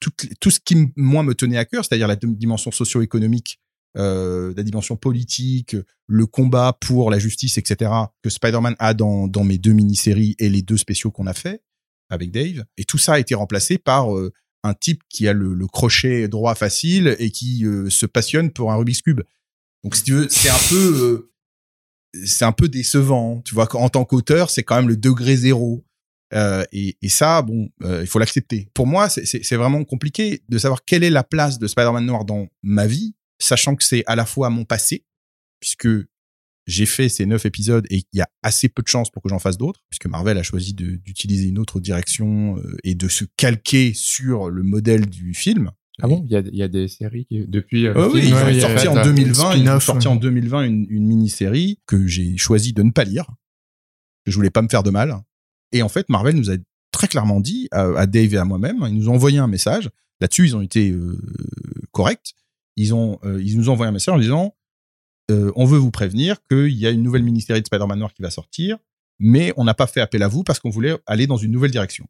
tout, tout ce qui moi me tenait à cœur, c'est-à-dire la dimension socio-économique, euh, la dimension politique, le combat pour la justice, etc. que Spider-Man a dans, dans mes deux mini-séries et les deux spéciaux qu'on a fait avec Dave. Et tout ça a été remplacé par euh, un type qui a le, le crochet droit facile et qui euh, se passionne pour un Rubik's cube. Donc si tu veux, c'est un peu euh, c'est un peu décevant. Tu vois, en tant qu'auteur, c'est quand même le degré zéro. Euh, et, et, ça, bon, euh, il faut l'accepter. Pour moi, c'est vraiment compliqué de savoir quelle est la place de Spider-Man noir dans ma vie, sachant que c'est à la fois mon passé, puisque j'ai fait ces neuf épisodes et il y a assez peu de chances pour que j'en fasse d'autres, puisque Marvel a choisi d'utiliser une autre direction euh, et de se calquer sur le modèle du film. Ah bon, il y a, y a des séries qui, depuis. Euh, oui, ils ont sorti en 2020. Ils ont sorti en 2020 une, une mini-série que j'ai choisi de ne pas lire. Je voulais pas me faire de mal. Et en fait, Marvel nous a très clairement dit à, Dave et à moi-même, ils nous ont envoyé un message. Là-dessus, ils ont été euh, corrects. Ils ont, euh, ils nous ont envoyé un message en disant, euh, on veut vous prévenir qu'il y a une nouvelle mini-série de Spider-Man Noir qui va sortir, mais on n'a pas fait appel à vous parce qu'on voulait aller dans une nouvelle direction.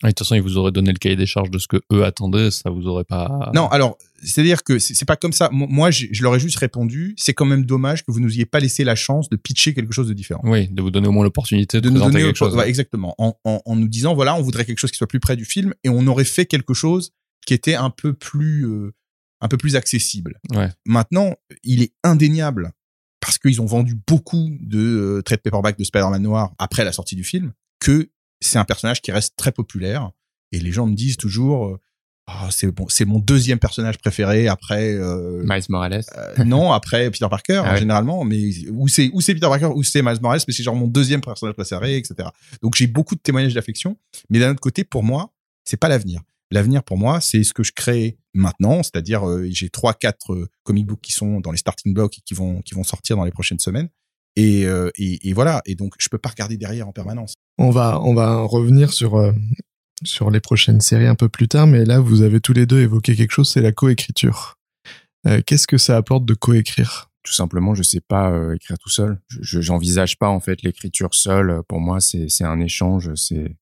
Voilà de toute façon, ils vous auraient donné le cahier des charges de ce que eux attendaient, ça vous aurait pas. Non, alors c'est-à-dire que c'est pas comme ça. Moi, je, je leur ai juste répondu. C'est quand même dommage que vous nous ayez pas laissé la chance de pitcher quelque chose de différent. Oui, de vous donner au moins l'opportunité de, nous présenter quelque chose. exactement. En, en, en, nous disant voilà, on voudrait quelque chose qui soit plus près du film et on aurait fait quelque chose qui était un peu plus euh, un peu plus accessible. Ouais. Maintenant, il est indéniable parce qu'ils ont vendu beaucoup de euh, trade paperback de Spider-Man noir après la sortie du film que c'est un personnage qui reste très populaire et les gens me disent toujours euh, ah, c'est bon, c'est mon deuxième personnage préféré après euh, Miles Morales. Euh, non, après Peter Parker ah généralement, mais où c'est où c'est Peter Parker ou c'est Miles Morales, mais c'est genre mon deuxième personnage préféré, etc. Donc j'ai beaucoup de témoignages d'affection, mais d'un autre côté, pour moi, c'est pas l'avenir. L'avenir pour moi, c'est ce que je crée maintenant, c'est-à-dire j'ai trois quatre comic books qui sont dans les starting blocks et qui vont qui vont sortir dans les prochaines semaines. Et, et, et, voilà. Et donc, je peux pas regarder derrière en permanence. On va, on va revenir sur sur les prochaines séries un peu plus tard, mais là, vous avez tous les deux évoqué quelque chose, c'est la coécriture. Euh, Qu'est-ce que ça apporte de coécrire? Tout simplement, je sais pas euh, écrire tout seul. Je j'envisage pas en fait l'écriture seule. Pour moi, c'est c'est un échange. C'est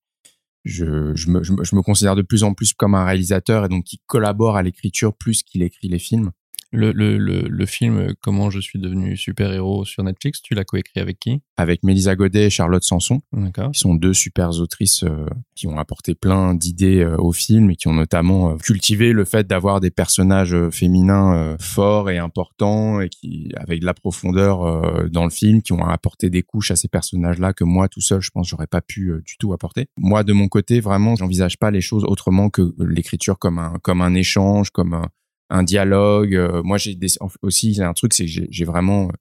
je, je, me, je, me, considère de plus en plus comme un réalisateur et donc qui collabore à l'écriture plus qu'il écrit les films. Le, le, le, le, film Comment je suis devenu super-héros sur Netflix, tu l'as coécrit avec qui? Avec Mélisa Godet et Charlotte Sanson. D'accord. Qui sont deux super autrices euh, qui ont apporté plein d'idées euh, au film et qui ont notamment euh, cultivé le fait d'avoir des personnages féminins forts et importants et qui avec de la profondeur dans le film, qui ont apporté des couches à ces personnages-là que moi tout seul, je pense, j'aurais pas pu du tout apporter. Moi, de mon côté, vraiment, j'envisage pas les choses autrement que l'écriture comme un comme un échange, comme un un dialogue. Euh, moi, j'ai aussi un truc, c'est que j'ai vraiment euh,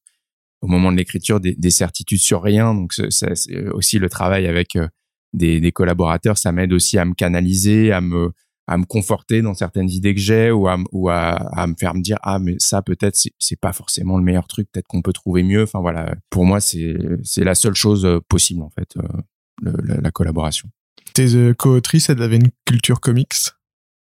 au moment de l'écriture des, certitudes sur rien. Donc, c'est aussi le travail avec euh, des, collaborateurs, ça m'aide aussi à me canaliser, à me à me conforter dans certaines idées que j'ai ou à me faire me dire ah mais ça peut-être c'est pas forcément le meilleur truc. Peut-être qu'on peut trouver mieux. Enfin voilà. Pour moi c'est c'est la seule chose possible en fait la, la, collaboration. Tes co-autrices elles avaient une culture comics?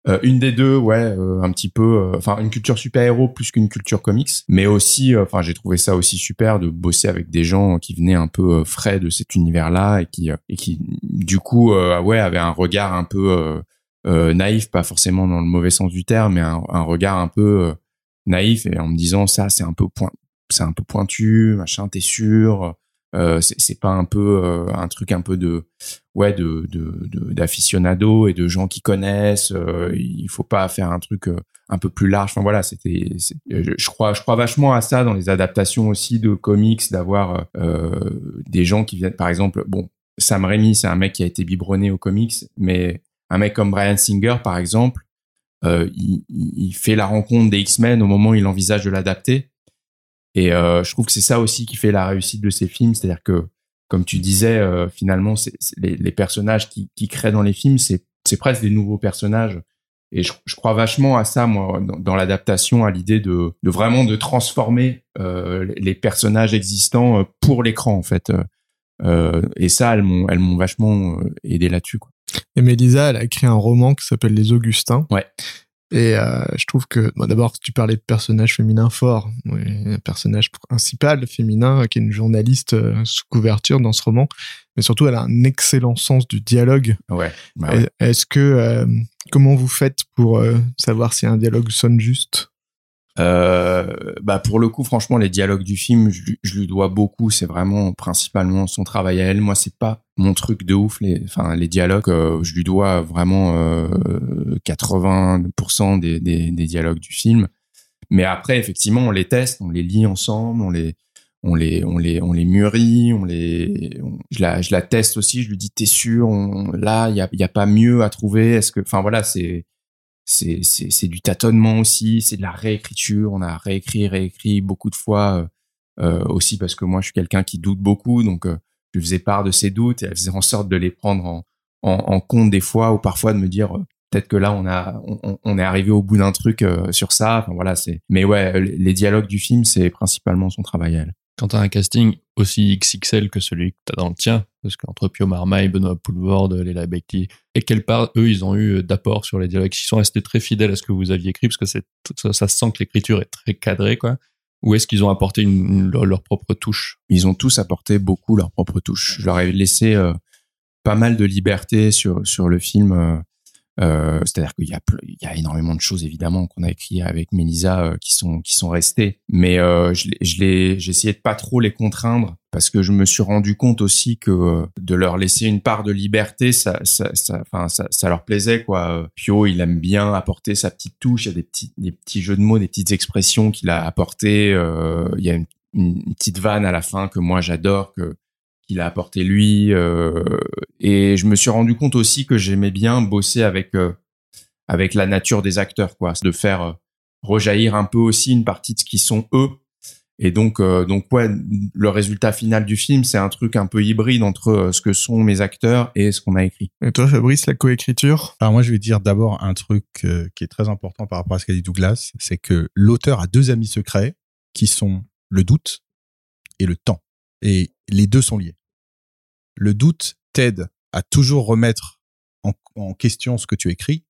Euh, une des deux, ouais, euh, un petit peu, euh, enfin une culture super-héros plus qu'une culture comics, mais aussi, enfin j'ai trouvé ça aussi super de bosser avec des gens qui venaient un peu frais de cet univers-là et qui et qui du coup, ouais, avaient un regard un peu naïf, pas forcément dans le mauvais sens du terme, mais un, un regard un peu naïf et en me disant ça c'est un peu point, c'est un peu pointu, machin, t'es sûr euh, c'est pas un peu euh, un truc un peu de ouais de d'aficionado et de gens qui connaissent euh, il faut pas faire un truc euh, un peu plus large. Enfin voilà c'était je, crois je crois vachement à ça dans les adaptations aussi de comics d'avoir des gens qui viennent par exemple bon Sam Raimi c'est un mec qui a été biberonné aux comics mais un mec comme Brian Singer par exemple il, il fait la rencontre des X-Men au moment où il envisage de l'adapter et euh, je trouve que c'est ça aussi qui fait la réussite de ces films, c'est-à-dire que, comme tu disais, euh, finalement, c'est, les, les, personnages qui, qui créent dans les films, c'est, c'est presque des nouveaux personnages. Et je, je crois vachement à ça, moi, dans, dans l'adaptation, à l'idée de, de, vraiment de transformer euh, les personnages existants pour l'écran, en fait. Euh, et ça, elles m'ont, elles m'ont vachement aidé là-dessus. Quoi. Et Mélisa, elle a écrit un roman qui s'appelle Les Augustins. Ouais. Et euh, je trouve que, bon, d'abord, tu parlais de personnage féminin fort, un personnage principal féminin qui est une journaliste euh, sous couverture dans ce roman, mais surtout elle a un excellent sens du dialogue. Ouais. Bah Est-ce que, euh, comment vous faites pour savoir si un dialogue sonne juste? Euh, bah pour le coup, franchement, les dialogues du film, je, je lui dois beaucoup. C'est vraiment principalement son travail à elle. Moi, c'est pas mon truc de ouf. Les, enfin, les dialogues, euh, je lui dois vraiment euh, 80% des, des, des dialogues du film. Mais après, effectivement, on les teste, on les lit ensemble, on les, on les, on les, on les mûrit, on les, je la, je la teste aussi. Je lui dis, t'es sûr Là, il y a, y a pas mieux à trouver? Est-ce que, enfin voilà, c'est, c'est, c'est, du tâtonnement aussi. C'est de la réécriture. On a réécrit, réécrit beaucoup de fois euh, euh, aussi parce que moi, je suis quelqu'un qui doute beaucoup, donc euh, je faisais part de ces doutes et elle faisait en sorte de les prendre en, en, en compte des fois ou parfois de me dire. euh, Peut-être que là on a on, on- est arrivé au bout d'un truc euh, sur ça. Enfin voilà, c'est. Mais ouais, les dialogues du film, c'est principalement son travail à elle. Quand t'as un casting aussi XXL que celui que t'as dans le tien, parce qu'entre Pio Marmaille, Benoît Poulvord, Léla Becti, et quelle part eux ils ont eu d'apport sur les dialogues, ils sont restés très fidèles à ce que vous aviez écrit, parce que ça, ça se sent que l'écriture est très cadrée, quoi. Ou est-ce qu'ils ont apporté leur propre touche? Ils ont tous apporté beaucoup leur propre touche. Je leur ai laissé euh, pas mal de liberté sur sur le film. euh, euh, C'est-à-dire qu'il y a il y a énormément de choses évidemment qu'on a écrit avec Mélisa euh, qui sont qui sont restées, mais euh, je je l'ai j'ai essayé de pas trop les contraindre parce que je me suis rendu compte aussi que euh, de leur laisser une part de liberté, ça ça ça enfin ça, ça leur plaisait quoi. Pio il aime bien apporter sa petite touche, il y a des petits des petits jeux de mots, des petites expressions qu'il a apportées. euh, il y a une une petite vanne à la fin que moi j'adore que qu'il a apporté lui euh, et je me suis rendu compte aussi que j'aimais bien bosser avec euh, avec la nature des acteurs quoi de faire euh, rejaillir un peu aussi une partie de ce qui sont eux et donc euh, donc ouais le résultat final du film c'est un truc un peu hybride entre euh, ce que sont mes acteurs et ce qu'on a écrit Et toi, Fabrice, la coécriture? Alors moi, je vais dire d'abord un truc euh, qui est très important par rapport à ce qu'a dit Douglas, c'est que l'auteur a deux amis secrets qui sont le doute et le temps. Et les deux sont liés. Le doute t'aide à toujours remettre en, question ce que tu écris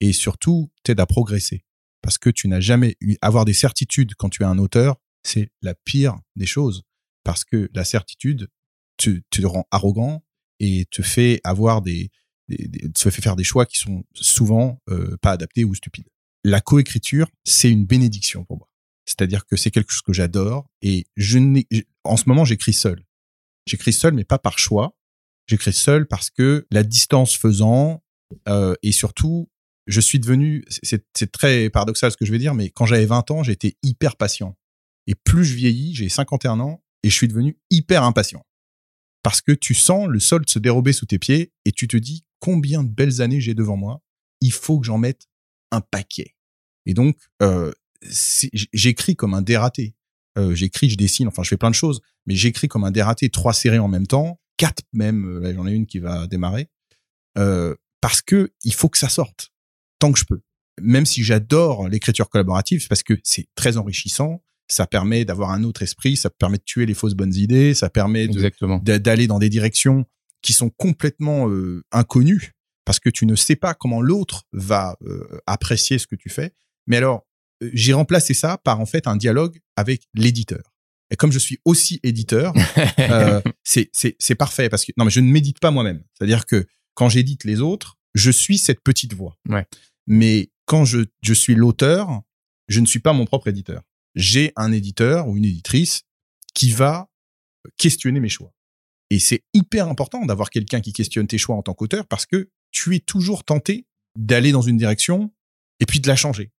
et surtout t'aide à progresser. Parce que tu n'as jamais eu, avoir des certitudes quand tu es un auteur, c'est la pire des choses. Parce que la certitude te, te rend arrogant et te fait avoir des, te fait faire des choix qui sont souvent euh, pas adaptés ou stupides. La coécriture, c'est une bénédiction pour moi. C'est-à-dire que c'est quelque chose que j'adore et je en ce moment, j'écris seul. J'écris seul, mais pas par choix. J'écris seul parce que la distance faisant euh, et surtout, je suis devenu, c'est très paradoxal ce que je vais dire, mais quand j'avais 20 ans, j'étais hyper patient. Et plus je vieillis, j'ai 51 ans et je suis devenu hyper impatient parce que tu sens le sol se dérober sous tes pieds et tu te dis combien de belles années j'ai devant moi. Il faut que j'en mette un paquet. Et donc, euh, j'écris comme un dératé. Euh, j'écris, je dessine, enfin, je fais plein de choses, mais j'écris comme un dératé, trois séries en même temps, quatre même. euh, Là, j'en ai une qui va démarrer euh, parce que il faut que ça sorte tant que je peux. Même si j'adore l'écriture collaborative, c'est parce que c'est très enrichissant. Ça permet d'avoir un autre esprit, ça permet de tuer les fausses bonnes idées, ça permet de, d'aller dans des directions qui sont complètement euh, inconnues parce que tu ne sais pas comment l'autre va euh, apprécier ce que tu fais. Mais alors, j'ai remplacé ça par en fait un dialogue avec l'éditeur. Et comme je suis aussi éditeur, euh, c'est parfait parce que non mais je ne médite pas moi-même. C'est-à-dire que quand j'édite les autres, je suis cette petite voix. Ouais. Mais quand je je suis l'auteur, je ne suis pas mon propre éditeur. J'ai un éditeur ou une éditrice qui va questionner mes choix. Et c'est hyper important d'avoir quelqu'un qui questionne tes choix en tant qu'auteur parce que tu es toujours tenté d'aller dans une direction et puis de la changer.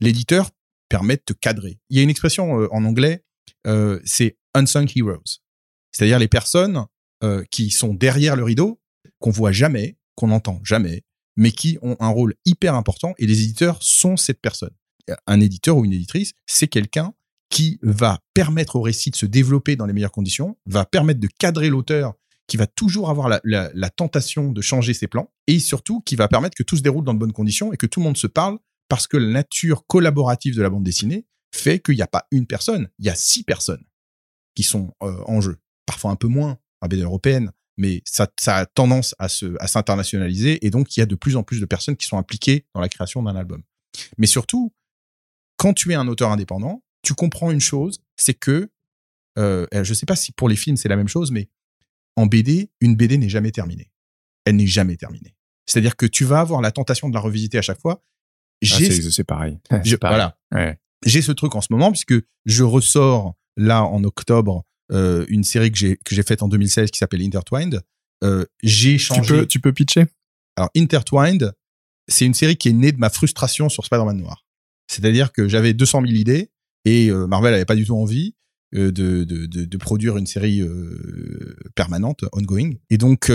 L'éditeur permet de te cadrer. Il y a une expression euh, en anglais, euh, c'est unsung heroes. C'est-à-dire les personnes euh, qui sont derrière le rideau, qu'on voit jamais, qu'on n'entend jamais, mais qui ont un rôle hyper important et les éditeurs sont cette personne. Un éditeur ou une éditrice, c'est quelqu'un qui va permettre au récit de se développer dans les meilleures conditions, va permettre de cadrer l'auteur qui va toujours avoir la, tentation de changer ses plans et surtout qui va permettre que tout se déroule dans de bonnes conditions et que tout le monde se parle parce que la nature collaborative de la bande dessinée fait qu'il n'y a pas une personne, il y a six personnes qui sont euh, en jeu. Parfois un peu moins en BD européenne, mais ça, a tendance à se à s'internationaliser et donc il y a de plus en plus de personnes qui sont impliquées dans la création d'un album. Mais surtout, quand tu es un auteur indépendant, tu comprends une chose, c'est que euh, je sais pas si pour les films c'est la même chose, mais en BD, une BD n'est jamais terminée. Elle n'est jamais terminée. C'est-à-dire que tu vas avoir la tentation de la revisiter à chaque fois. Ah, J'ai c'est c'est pareil je- C'est pareil. voilà. Ouais. j'ai ce truc en ce moment puisque je ressors là en octobre euh, une série que j'ai que j'ai faite en 2016 qui s'appelle Intertwined. Euh, j'ai Tu changé. peux, tu peux pitcher? Alors Intertwined, c'est une série qui est née de ma frustration sur Spider-Man noir. C'est-à-dire que j'avais 200 000 idées et euh, Marvel avait pas du tout envie de, de, de, de produire une série permanente, ongoing. Et donc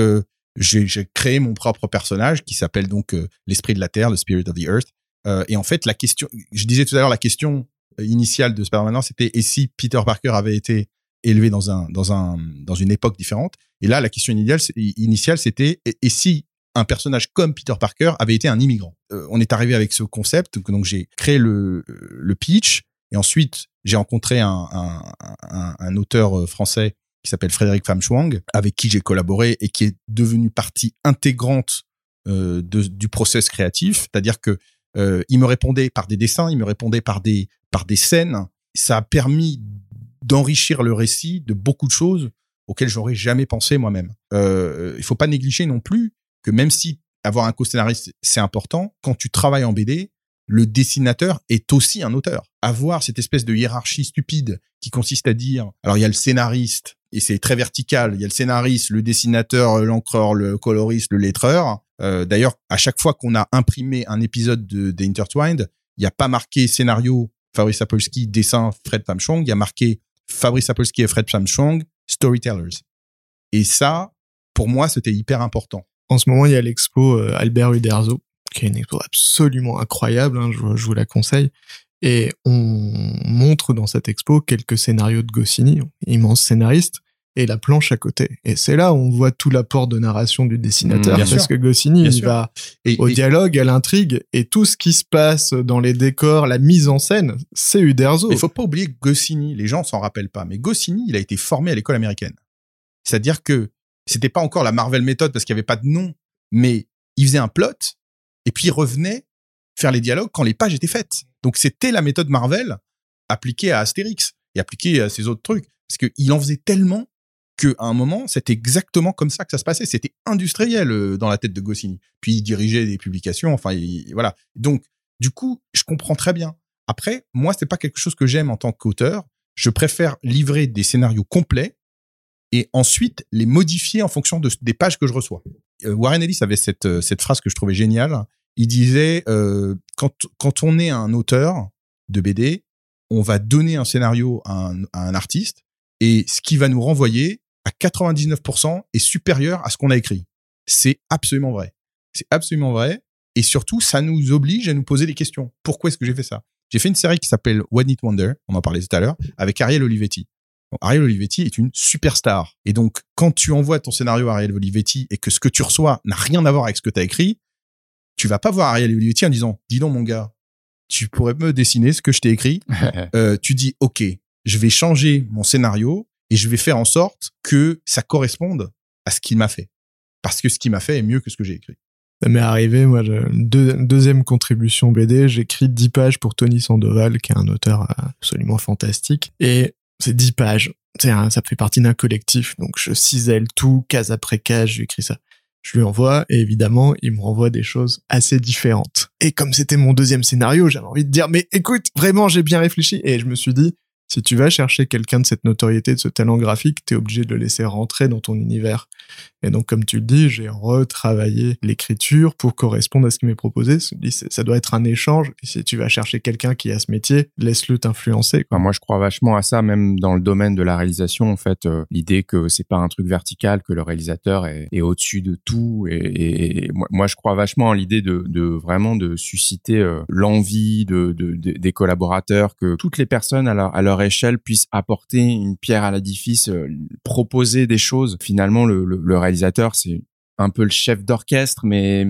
j'ai créé mon propre personnage qui s'appelle donc l'esprit de la Terre, le Spirit of the Earth. Euh, et en fait, la question, je disais tout à l'heure, la question initiale de Spider-Man c'était et si Peter Parker avait été élevé dans un dans un dans une époque différente? Et là, la question initiale, c'était et, si un personnage comme Peter Parker avait été un immigrant? Euh, on est arrivé avec ce concept, donc, j'ai créé le, le pitch, et ensuite j'ai rencontré un, un, un, auteur euh, français qui s'appelle Frédéric Famchwang, avec qui j'ai collaboré et qui est devenu partie intégrante de, du process créatif. C'est-à-dire que euh, il me répondait par des dessins, il me répondait par des par des scènes. Ça a permis d'enrichir le récit de beaucoup de choses auxquelles j'aurais jamais pensé moi-même. Euh, il faut pas négliger non plus que même si avoir un co-scénariste c'est important, quand tu travailles en BD, le dessinateur est aussi un auteur. Avoir cette espèce de hiérarchie stupide qui consiste à dire, alors il y a le scénariste et c'est très vertical, il y a le scénariste, le dessinateur, l'encreur, le coloriste, le lettreur. Euh, D'ailleurs, à chaque fois qu'on a imprimé un épisode de, de Intertwined, il n'y a pas marqué scénario Fabrice Sapolsky, dessin Fred Famchong, il y a marqué Fabrice Sapolsky et Fred Famchong, storytellers. Et ça, pour moi, c'était hyper important. En ce moment, il y a l'expo euh, Albert Uderzo, qui est une expo absolument incroyable, hein, je, je vous la conseille. Et on montre dans cette expo quelques scénarios de Goscinny, immense scénariste, et la planche à côté. Et c'est là où on voit tout l'apport de narration du dessinateur, Mmh, parce sûr. que Goscinny, Bien il sûr. va Et, au et- dialogue, à l'intrigue, et tout ce qui se passe dans les décors, la mise en scène, c'est Uderzo. Il faut pas oublier que Goscinny, les gens s'en rappellent pas, mais Goscinny, il a été formé à l'école américaine. C'est-à-dire que c'était pas encore la Marvel méthode parce qu'il y avait pas de nom, mais il faisait un plot et puis il revenait faire les dialogues quand les pages étaient faites. Donc c'était la méthode Marvel appliquée à Astérix et appliquée à ces autres trucs parce qu'il en faisait tellement que à un moment c'était exactement comme ça que ça se passait. C'était industriel euh, dans la tête de Goscinny. Puis il dirigeait des publications. Enfin il- voilà. Donc du coup je comprends très bien. Après, moi, c'est pas quelque chose que j'aime en tant qu'auteur. Je préfère livrer des scénarios complets et ensuite les modifier en fonction de, des pages que je reçois. Euh, Warren Ellis avait cette, euh, cette phrase que je trouvais géniale. Il disait, quand, quand on est un auteur de BD, on va donner un scénario à un, à un artiste et ce qui va nous renvoyer à 99% est supérieur à ce qu'on a écrit. C'est absolument vrai. C'est absolument vrai. Et surtout, ça nous oblige à nous poser des questions. Pourquoi est-ce que j'ai fait ça? J'ai fait une série qui s'appelle One It Wonder, on en parlait tout à l'heure, avec Ariel Olivetti. Bon, Ariel Olivetti est une superstar. Et donc, quand tu envoies ton scénario à Ariel Olivetti et que ce que tu reçois n'a rien à voir avec ce que tu as écrit, tu vas pas voir Ariel Olivetti en disant, dis donc mon gars, tu pourrais me dessiner ce que je t'ai écrit. Euh, tu dis, ok, je vais changer mon scénario et je vais faire en sorte que ça corresponde à ce qu'il m'a fait. Parce que ce qu'il m'a fait est mieux que ce que j'ai écrit. Ça m'est arrivé, moi, deux- deuxième contribution BD, j'écris 10 pages pour Tony Sandoval, qui est un auteur absolument fantastique. Et c'est 10 pages. Ça fait partie d'un collectif, donc je cisèle tout, case après case, j'écris ça. Je lui envoie, et évidemment, il me renvoie des choses assez différentes. Et comme c'était mon deuxième scénario, j'avais envie de dire, mais écoute, vraiment, j'ai bien réfléchi. Et je me suis dit, si tu vas chercher quelqu'un de cette notoriété, de ce talent graphique, t'es obligé de le laisser rentrer dans ton univers. Et donc, comme tu le dis, j'ai retravaillé l'écriture pour correspondre à ce qui m'est proposé. Ça doit être un échange. Et si tu vas chercher quelqu'un qui a ce métier, laisse-le t'influencer. moi, je crois vachement à ça, même dans le domaine de la réalisation. En fait, euh, l'idée que c'est pas un truc vertical, que le réalisateur est, au-dessus de tout. Et, moi, je crois vachement à l'idée de, vraiment de susciter euh, l'envie de, de- de- des collaborateurs, que toutes les personnes à à leur échelle puissent apporter une pierre à l'édifice, euh, proposer des choses. Finalement, le, réalisateur, c'est un peu le chef d'orchestre, mais,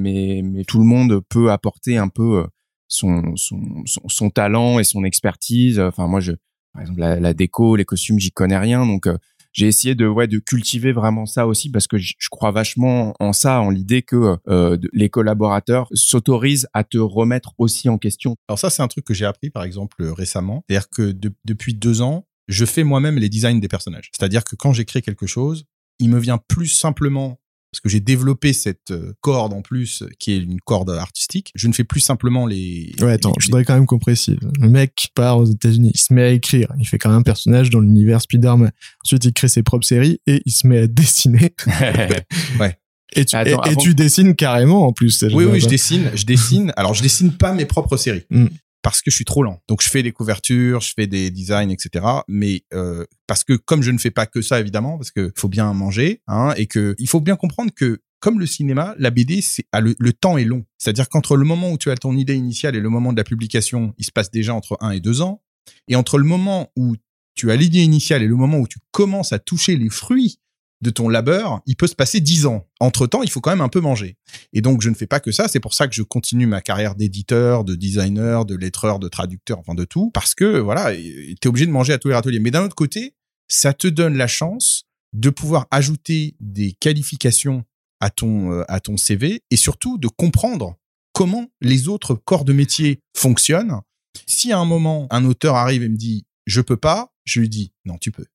tout le monde peut apporter un peu euh, son talent et son expertise. Enfin, moi, je, par exemple, la, la déco, les costumes, j'y connais rien. Donc, euh, j'ai essayé de, ouais, de cultiver vraiment ça aussi parce que je crois vachement en ça, en l'idée que euh, les collaborateurs s'autorisent à te remettre aussi en question. Alors ça, c'est un truc que j'ai appris, par exemple, euh, récemment. C'est-à-dire que de- depuis deux ans, je fais moi-même les designs des personnages. C'est-à-dire que quand j'écris quelque chose, il me vient plus simplement parce que j'ai développppé cette euh, corde en plus qui est une corde artistique. Je ne fais plus simplement les. Ouais, attends, les- je voudrais quand même qu'on précise. Le mec part aux États-Unis, il se met à écrire, il fait quand même un personnage dans l'univers Spider-Man. Ensuite, il crée ses propres séries et il se met à dessiner. Et tu, Attends, et- et avant- tu dessines carrément en plus. Oui, oui, je dessine, je dessine. Alors, je dessine pas mes propres séries. Mm. Parce que je suis trop lent. Donc, je fais des couvertures, je fais des designs, etc. Mais euh, parce que comme je ne fais pas que ça, évidemment, parce que faut bien manger, hein, et que il faut bien comprendre que comme le cinéma, la BD, c'est le, le temps est long. C'est-à-dire qu'entre le moment où tu as ton idée initiale et le moment de la publication, il se passe déjà entre un et deux ans. Et entre le moment où tu as l'idée initiale et le moment où tu commences à toucher les fruits de ton labeur, il peut se passer dix ans. Entre temps, il faut quand même un peu manger. Et donc, je ne fais pas que ça. C'est pour ça que je continue ma carrière d'éditeur, de designer, de lettreur, de traducteur, enfin de tout. Parce que, voilà, t'es obligé de manger à tous les râteliers. Mais d'un autre côté, ça te donne la chance de pouvoir ajouter des qualifications à ton, euh, à ton CV et surtout de comprendre comment les autres corps de métier fonctionnent. Si à un moment, un auteur arrive et me dit, je peux pas, je lui dis, non, tu peux.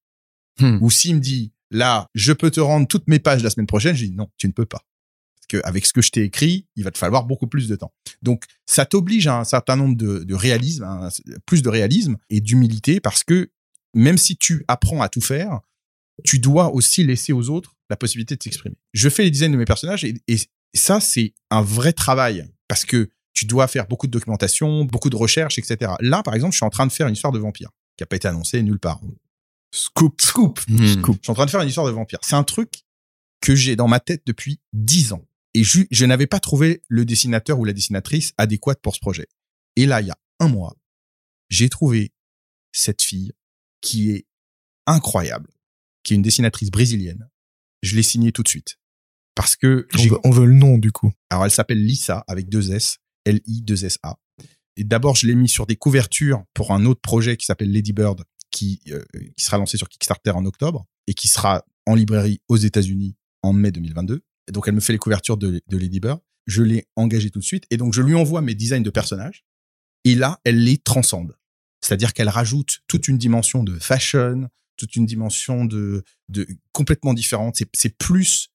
Hmm. Ou s'il me dit, là, je peux te rendre toutes mes pages la semaine prochaine, je dis, non, tu ne peux pas que avec ce que je t'ai écrit, il va te falloir beaucoup plus de temps. Donc, ça t'oblige à un certain nombre de, réalisme, un- plus de réalisme et d'humilité, parce que même si tu apprends à tout faire, tu dois aussi laisser aux autres la possibilité de s'exprimer. Je fais les designs de mes personnages et, et ça, c'est un vrai travail parce que tu dois faire beaucoup de documentation, beaucoup de recherches, etc. Là, par exemple, je suis en train de faire une histoire de vampire qui a pas été annoncée nulle part. Scoop, scoop. Hmm. Scoop. Je suis en train de faire une histoire de vampire. C'est un truc que j'ai dans ma tête depuis dix ans. Et je, je n'avais pas trouvé le dessinateur ou la dessinatrice adéquate pour ce projet. Et là, il y a un mois, j'ai trouvé cette fille qui est incroyable, qui est une dessinatrice brésilienne. Je l'ai signée tout de suite. Parce que On veut, on veut le nom du coup. alors elle s'appelle Lisa avec deux S, L-I-2-S-A. Et d'abord, je l'ai mis sur des couvertures pour un autre projet qui s'appelle Lady Bird, qui, euh, qui sera lancé sur Kickstarter en octobre et qui sera en librairie aux États-Unis en mai 2022. Et donc, elle me fait les couvertures de, de Lady Bird. Je l'ai engagée tout de suite. Et donc, je lui envoie mes designs de personnages. Et là, elle les transcende. C'est-à-dire qu'elle rajoute toute une dimension de fashion, toute une dimension de, complètement différente. C'est, plus,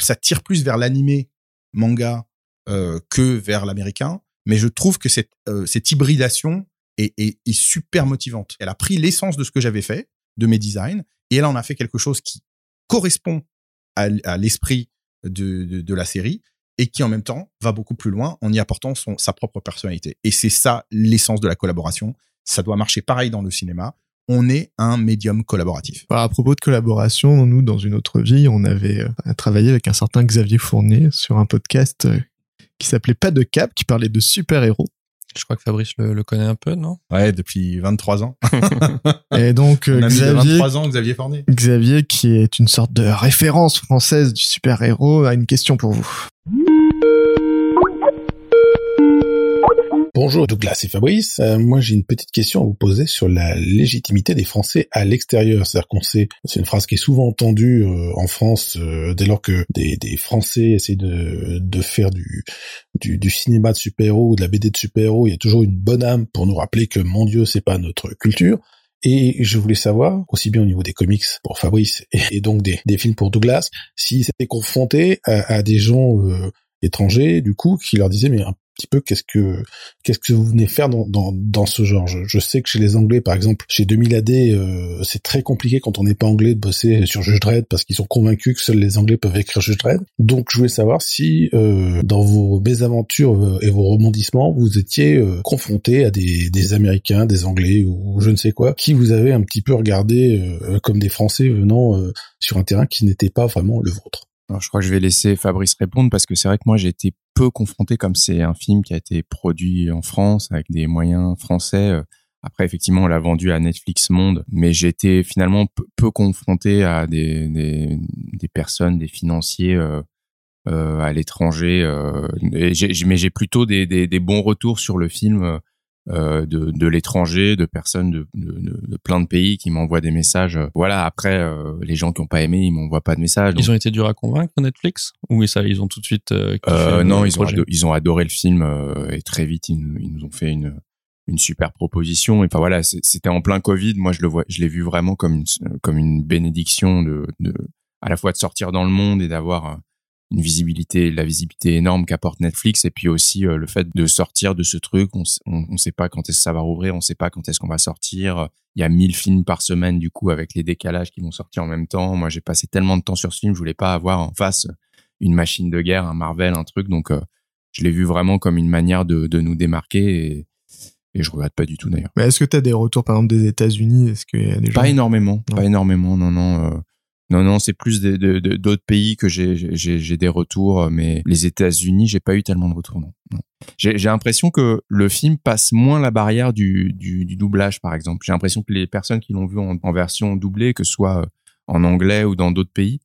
ça tire plus vers l'animé manga euh, que vers l'américain. Mais je trouve que cette, euh, cette hybridation est super motivante. Elle a pris l'essence de ce que j'avais fait, de mes designs, et elle en a fait quelque chose qui correspond à, l'esprit de, la série et qui en même temps va beaucoup plus loin en y apportant sa propre personnalité. Et c'est ça l'essence de la collaboration. Ça doit marcher pareil dans le cinéma. On est un médium collaboratif. Voilà, à propos de collaboration, nous, dans une autre vie, on avait euh, travaillé avec un certain Xavier Fournier sur un podcast euh, qui s'appelait Pas de cap, qui parlait de super-héros. Je crois que Fabrice le, le connaît un peu, non? Ouais, depuis 23 ans. Et donc, euh, Xavier, 23 ans, Xavier Fournier. Xavier, qui est une sorte de référence française du super-héros, a une question pour vous. Bonjour Douglas et Fabrice. Euh, moi j'ai une petite question à vous poser sur la légitimité des Français à l'extérieur. C'est-à-dire qu'on sait, c'est une phrase qui est souvent entendue euh, en France euh, dès lors que des, Français essaient de, faire du, cinéma de super-héros ou de la BD de super-héros. Il y a toujours une bonne âme pour nous rappeler que mon Dieu c'est pas notre culture. Et je voulais savoir, aussi bien au niveau des comics pour Fabrice et, donc des, films pour Douglas, s'ils étaient confrontés à, à des gens étrangers, du coup, qui leur disaient mais petit peu qu'est-ce que qu'est-ce que vous venez faire dans, dans, dans ce genre je, sais que chez les Anglais, par exemple, chez 2000 AD, euh, c'est très compliqué quand on n'est pas anglais de bosser sur Judge Dredd parce qu'ils sont convaincus que seuls les Anglais peuvent écrire Judge Dredd. Donc je voulais savoir si euh, dans vos mésaventures euh, et vos rebondissements, vous étiez confronté à des, des Américains, des Anglais ou je ne sais quoi, qui vous avez un petit peu regardé comme des Français venant sur un terrain qui n'était pas vraiment le vôtre. Je crois que je vais laisser Fabrice répondre parce que c'est vrai que moi j'ai été peu confronté comme c'est un film qui a été produit en France avec des moyens français. euh, Après, effectivement, on l'a vendu à Netflix Monde, mais été finalement peu, confronté à des, des, des personnes, des financiers euh, euh, à l'étranger. Euh, mais j'ai plutôt des, des, des bons retours sur le film euh, de, de l'étranger, de personnes de, de, de- plein de pays qui m'envoient des messages. Voilà, après, euh, les gens qui n'ont pas aimé, ils m'envoient pas de messages. donc- Ils ont été durs à convaincre Netflix? Ou ça, ils ont tout de suite euh, euh, non, ils ont, ils ont adoré le film euh, et très vite ils, nous- ils nous ont fait une une super proposition. Et enfin voilà, c'était en plein Covid. Moi, je le vois, je l'ai vu vraiment comme une comme une bénédiction de, de à la fois de sortir dans le monde et d'avoir une visibilité, la visibilité énorme qu'apporte Netflix, et puis aussi le fait de sortir de ce truc. On, on, on sait pas quand est-ce que ça va rouvrir, on sait pas quand est-ce qu'on va sortir. Il y a 1000 films par semaine du coup avec les décalages qui vont sortir en même temps. Moi, j'ai passé tellement de temps sur ce film, je voulais pas avoir en face une machine de guerre, un Marvel, un truc. Donc, je l'ai vu vraiment comme une manière de, de nous démarquer. Et, et je regrette pas du tout d'ailleurs. Mais est-ce que tu as des retours par exemple des États-Unis? Est-ce qu'il y a des gens? Pas énormément, pas énormément. Non, non. Euh, non, non, c'est plus d'autres de, de, pays que j'ai des retours, mais les États-Unis, j'ai pas eu tellement de retours. Non. non. J'ai l'impression que le film passe moins la barrière du, du, du doublage, par exemple. J'ai l'impression que les personnes qui l'ont vu en, en, version doublée, que ce soit en anglais ou dans d'autres pays,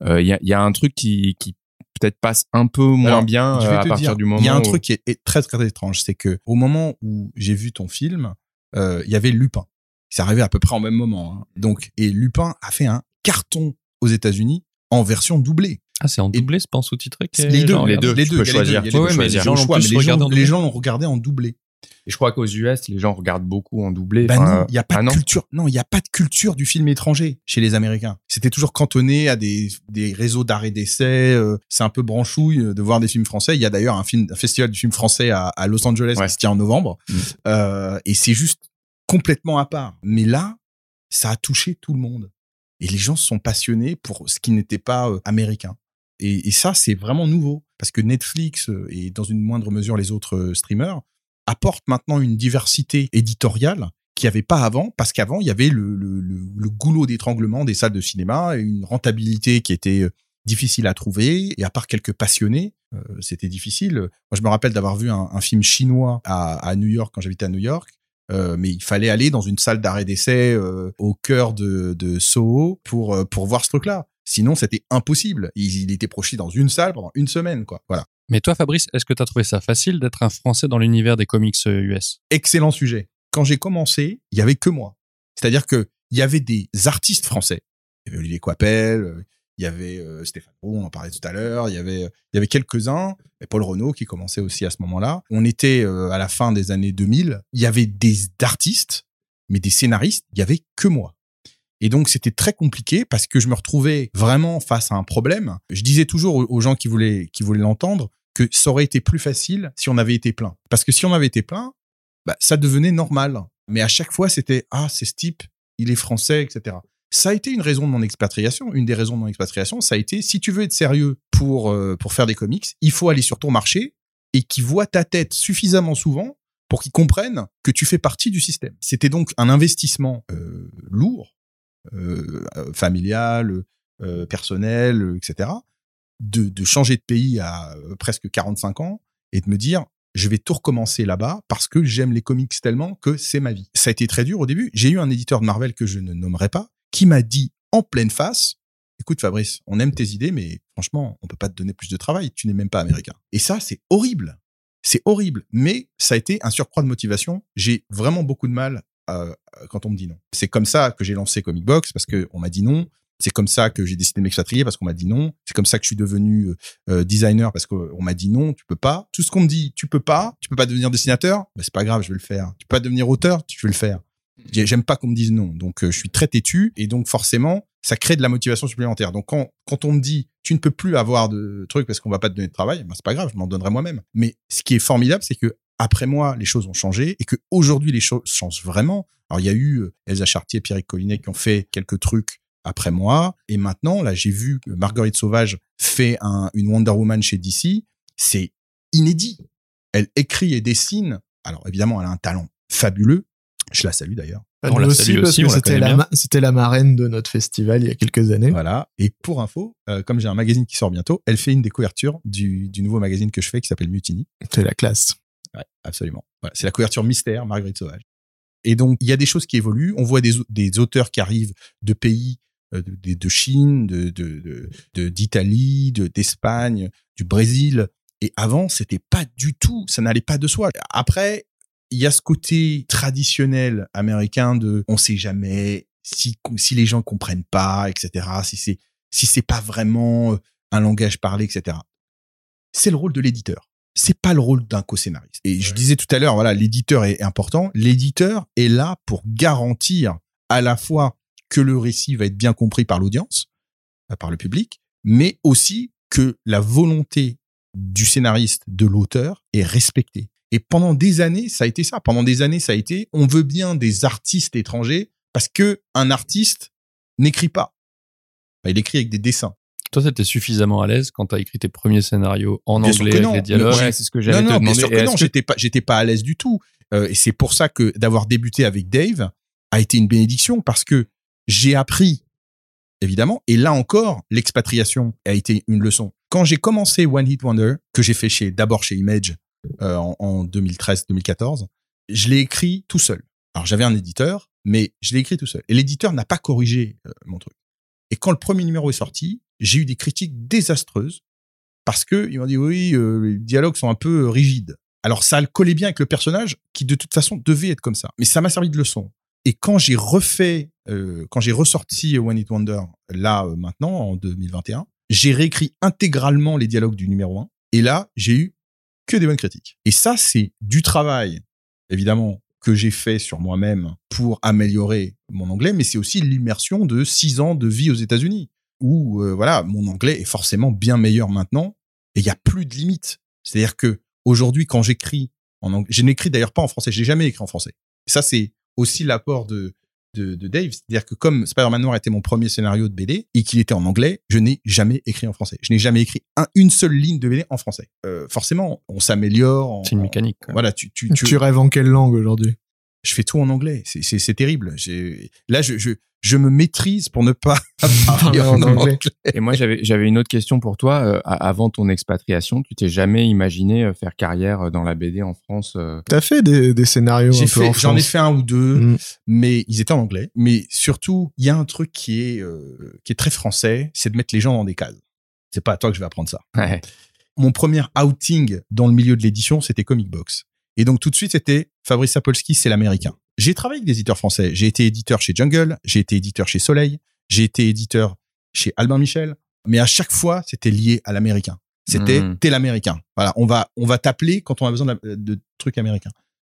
il euh, y, a, y a un truc qui, qui peut-être passe un peu moins bien euh, à partir du moment. Il y a un truc qui est, très très étrange, c'est que au moment où j'ai vu ton film, euh, il y avait Lupin. C'est arrivé à peu près en même moment. Hein. Donc et Lupin a fait un carton aux États-Unis en version doublée. Ah, c'est en doublé, c'est pas en sous-titré Les deux, les deux, les deux. choisir. Les deux, les gens, les gens l'ont regardé en doublé. Et je crois qu'aux US, les gens regardent beaucoup en doublé. Bah non, il y a pas de culture. Non, il y a pas de culture du film étranger chez les Américains. C'était toujours cantonné à des des réseaux d'arrêt d'essai. Euh, c'est un peu branchouille de voir des films français. Il y a d'ailleurs un film, un festival du film français à, à Los Angeles qui se tient en novembre. Mm. Euh, et c'est juste complètement à part. Mais là, ça a touché tout le monde. Et les gens sont passionnés pour ce qui n'était pas euh, américain. Et, ça, c'est vraiment nouveau. Parce que Netflix euh, et dans une moindre mesure les autres euh, streamers apporte maintenant une diversité éditoriale qu'il n'y avait pas avant, parce qu'avant, il y avait le, goulot d'étranglement des salles de cinéma, et une rentabilité qui était difficile à trouver, et à part quelques passionnés, c'était difficile. Moi, je me rappelle d'avoir vu un, film chinois à New York quand j'habitais à New York, euh, mais il fallait aller dans une salle d'arrêt d'essai euh, au cœur de, de Soho pour euh, pour voir ce truc-là. Sinon, c'était impossible. Il, il, était projeté dans une salle pendant une semaine, quoi. Voilà. Mais toi, Fabrice, est-ce que tu as trouvé ça facile d'être un Français dans l'univers des comics US Excellent sujet. Quand j'ai commencé, il y avait que moi. C'est-à-dire que il y avait des artistes français. Il y avait Olivier Coipel, il y avait euh, Stéphane on en parlait tout à l'heure, il y avait il y avait quelques-uns, et Paul Renault qui commençait aussi à ce moment-là. On était à la fin des années 2000, il y avait des artistes, mais des scénaristes, il y avait que moi. Et donc c'était très compliqué parce que je me retrouvais vraiment face à un problème. Je disais toujours aux gens qui voulaient qui voulaient l'entendre que ça aurait été plus facile si on avait été plein. Parce que si on avait été plein, bah, ça devenait normal. Mais à chaque fois c'était ah c'est ce type, il est français, etc. Ça a été une raison de mon expatriation. Une des raisons de mon expatriation, ça a été si tu veux être sérieux pour euh, pour faire des comics, il faut aller sur ton marché et qui voit ta tête suffisamment souvent pour qu'ils comprennent que tu fais partie du système. C'était donc un investissement euh, lourd euh, familial, personnel, etc. De, de, changer de pays à presque 45 ans et de me dire je vais tout recommencer là-bas parce que j'aime les comics tellement que c'est ma vie. Ça a été très dur au début. J'ai eu un éditeur de Marvel que je ne nommerai pas qui m'a dit en pleine face écoute Fabrice, on aime tes idées mais franchement, on peut pas te donner plus de travail, tu n'es même pas américain. Et ça c'est horrible. C'est horrible, mais ça a été un surcroît de motivation. J'ai vraiment beaucoup de mal euh, quand on me dit non. C'est comme ça que j'ai lancé Comic Box parce que on m'a dit non. C'est comme ça que j'ai décidé de m'expatrier parce qu'on m'a dit non. C'est comme ça que je suis devenu euh, euh designer parce qu'on m'a dit non, tu peux pas. Tout ce qu'on me dit, tu peux pas, tu peux pas devenir dessinateur, bah, c'est pas grave, je vais le faire. Tu peux pas devenir auteur, tu veux le faire. J'aime pas qu'on me dise non, donc euh, je suis très têtu et donc forcément ça crée de la motivation supplémentaire. Donc quand quand on me dit tu ne peux plus avoir de trucs parce qu'on va pas te donner de travail, bah, c'est pas grave, je m'en donnerai moi-même. Mais ce qui est formidable, c'est que après moi, les choses ont changé et que aujourd'hui les choses changent vraiment. Alors il y a eu euh, Elsa Chartier et Pierre Collinet qui ont fait quelques trucs après moi et maintenant là j'ai vu que Marguerite Sauvage fait un, une Wonder Woman chez DC, c'est inédit. Elle écrit et dessine. Alors évidemment, elle a un talent fabuleux. Je la salue d'ailleurs. On la aussi, parce que c'était la, marraine de notre festival il y a quelques années. Voilà. Et pour info, euh, comme j'ai un magazine qui sort bientôt, elle fait une des couvertures du, du nouveau magazine que je fais qui s'appelle Mutiny. C'est la classe. Ouais, absolument. Voilà, c'est la couverture mystère, Marguerite Sauvage. Et donc, il y a des choses qui évoluent. On voit des, des auteurs qui arrivent de pays euh, de, de, Chine, de d'Italie, de, d'Espagne, du Brésil. Et avant, c'était pas du tout, ça n'allait pas de soi. Après, il y a ce côté traditionnel américain de on sait jamais si si les gens comprennent pas, etc. Si c'est si c'est pas vraiment un langage parlé, etc. C'est le rôle de l'éditeur c'est pas le rôle d'un co-scénariste. Et je disais tout à l'heure, voilà, l'éditeur est important. L'éditeur est là pour garantir à la fois que le récit va être bien compris par l'audience, euh, par le public, mais aussi que la volonté du scénariste, de l'auteur est respectée. Et pendant des années, ça a été ça. Pendant des années, ça a été, on veut bien des artistes étrangers parce que un artiste n'écrit pas. Enfin, il écrit avec des dessins. Toi, t'étais suffisamment à l'aise quand t'as écrit tes premiers scénarios en Bien anglais avec les dialogues. Ouais, c'est ce que Non, te non, bien sûr que non, j'étais pas, j'étais pas à l'aise du tout. Euh, et c'est pour ça que d'avoir débuté avec Dave a été une bénédiction parce que j'ai appris, évidemment, et là encore, l'expatriation a été une leçon. Quand j'ai commencé One Hit Wonder, que j'ai fait chez, d'abord chez Image, euh, en, en 2013-2014, je l'ai écrit tout seul. Alors j'avais un éditeur, mais je l'ai écrit tout seul. Et l'éditeur n'a pas corrigé euh, mon truc. Et quand le premier numéro est sorti, j'ai eu des critiques désastreuses parce que ils m'ont dit oui, euh, les dialogues sont un peu euh, rigides. Alors ça collait bien avec le personnage qui de toute façon devait être comme ça. Mais ça m'a servi de leçon. Et quand j'ai refait, quand j'ai ressorti One It Wonder là maintenant en 2021, j'ai réécrit intégralement les dialogues du numéro 1 et là j'ai eu que des bonnes critiques. Et ça c'est du travail évidemment que j'ai fait sur moi-même pour améliorer mon anglais, mais c'est aussi l'immersion de six ans de vie aux États-Unis où euh, voilà mon anglais est forcément bien meilleur maintenant et il y a plus de limites. C'est-à-dire que aujourd'hui quand j'écris en anglais, je n'écris d'ailleurs pas en français, j'ai jamais écrit en français. Ça c'est aussi l'apport de, de, de Dave, c'est-à-dire que comme Spider-Man Noir était mon premier scénario de BD et qu'il était en anglais, je n'ai jamais écrit en français. Je n'ai jamais écrit un, une seule ligne de BD en français. Euh, forcément, on s'améliore. C'est une mécanique. quoi. Voilà, tu, tu, tu, Tu rêves en quelle langue aujourd'hui? Je fais tout en anglais. C'est, c'est, c'est terrible. J'ai, là, je, je, je me maîtrise pour ne pas parler en anglais. Et moi, j'avais j'avais une autre question pour toi. Euh, avant ton expatriation, tu t'es jamais imaginé euh, faire carrière euh, dans la BD en France euh, T'as fait des, des scénarios J'ai un peu fait, en j'en ai fait un ou deux, Mm. mais ils étaient en anglais. Mais surtout, il y a un truc qui est, euh, qui est très français, c'est de mettre les gens dans des cases. C'est pas à toi que je vais apprendre ça. ouais. Mon premier outing dans le milieu de l'édition, c'était Comic Box. Et donc tout de suite, c'était Fabrice Sapolsky, c'est l'américain. J'ai travaillé avec des éditeurs français. J'ai été éditeur chez Jungle, j'ai été éditeur chez Soleil, j'ai été éditeur chez Albin Michel. Mais à chaque fois, c'était lié à l'américain. C'était Mhm. t'es l'américain. Voilà, on va on va t'appeler quand on a besoin de, de trucs américains.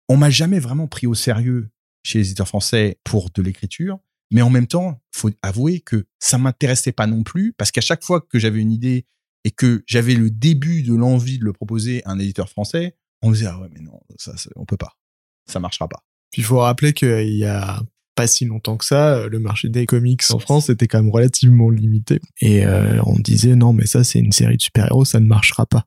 On m'a jamais vraiment pris au sérieux chez les éditeurs français pour de l'écriture, mais en même temps, faut avouer que ça m'intéressait pas non plus parce qu'à chaque fois que j'avais une idée et que j'avais le début de l'envie de le proposer à un éditeur français, on me disait ah ouais mais non ça, ça on peut pas, ça marchera pas. Puis il faut rappeler qu'il y a pas si longtemps que ça, le marché des comics en France était quand même relativement limité. Et euh, on disait non mais ça c'est une série de super-héros, ça ne marchera pas.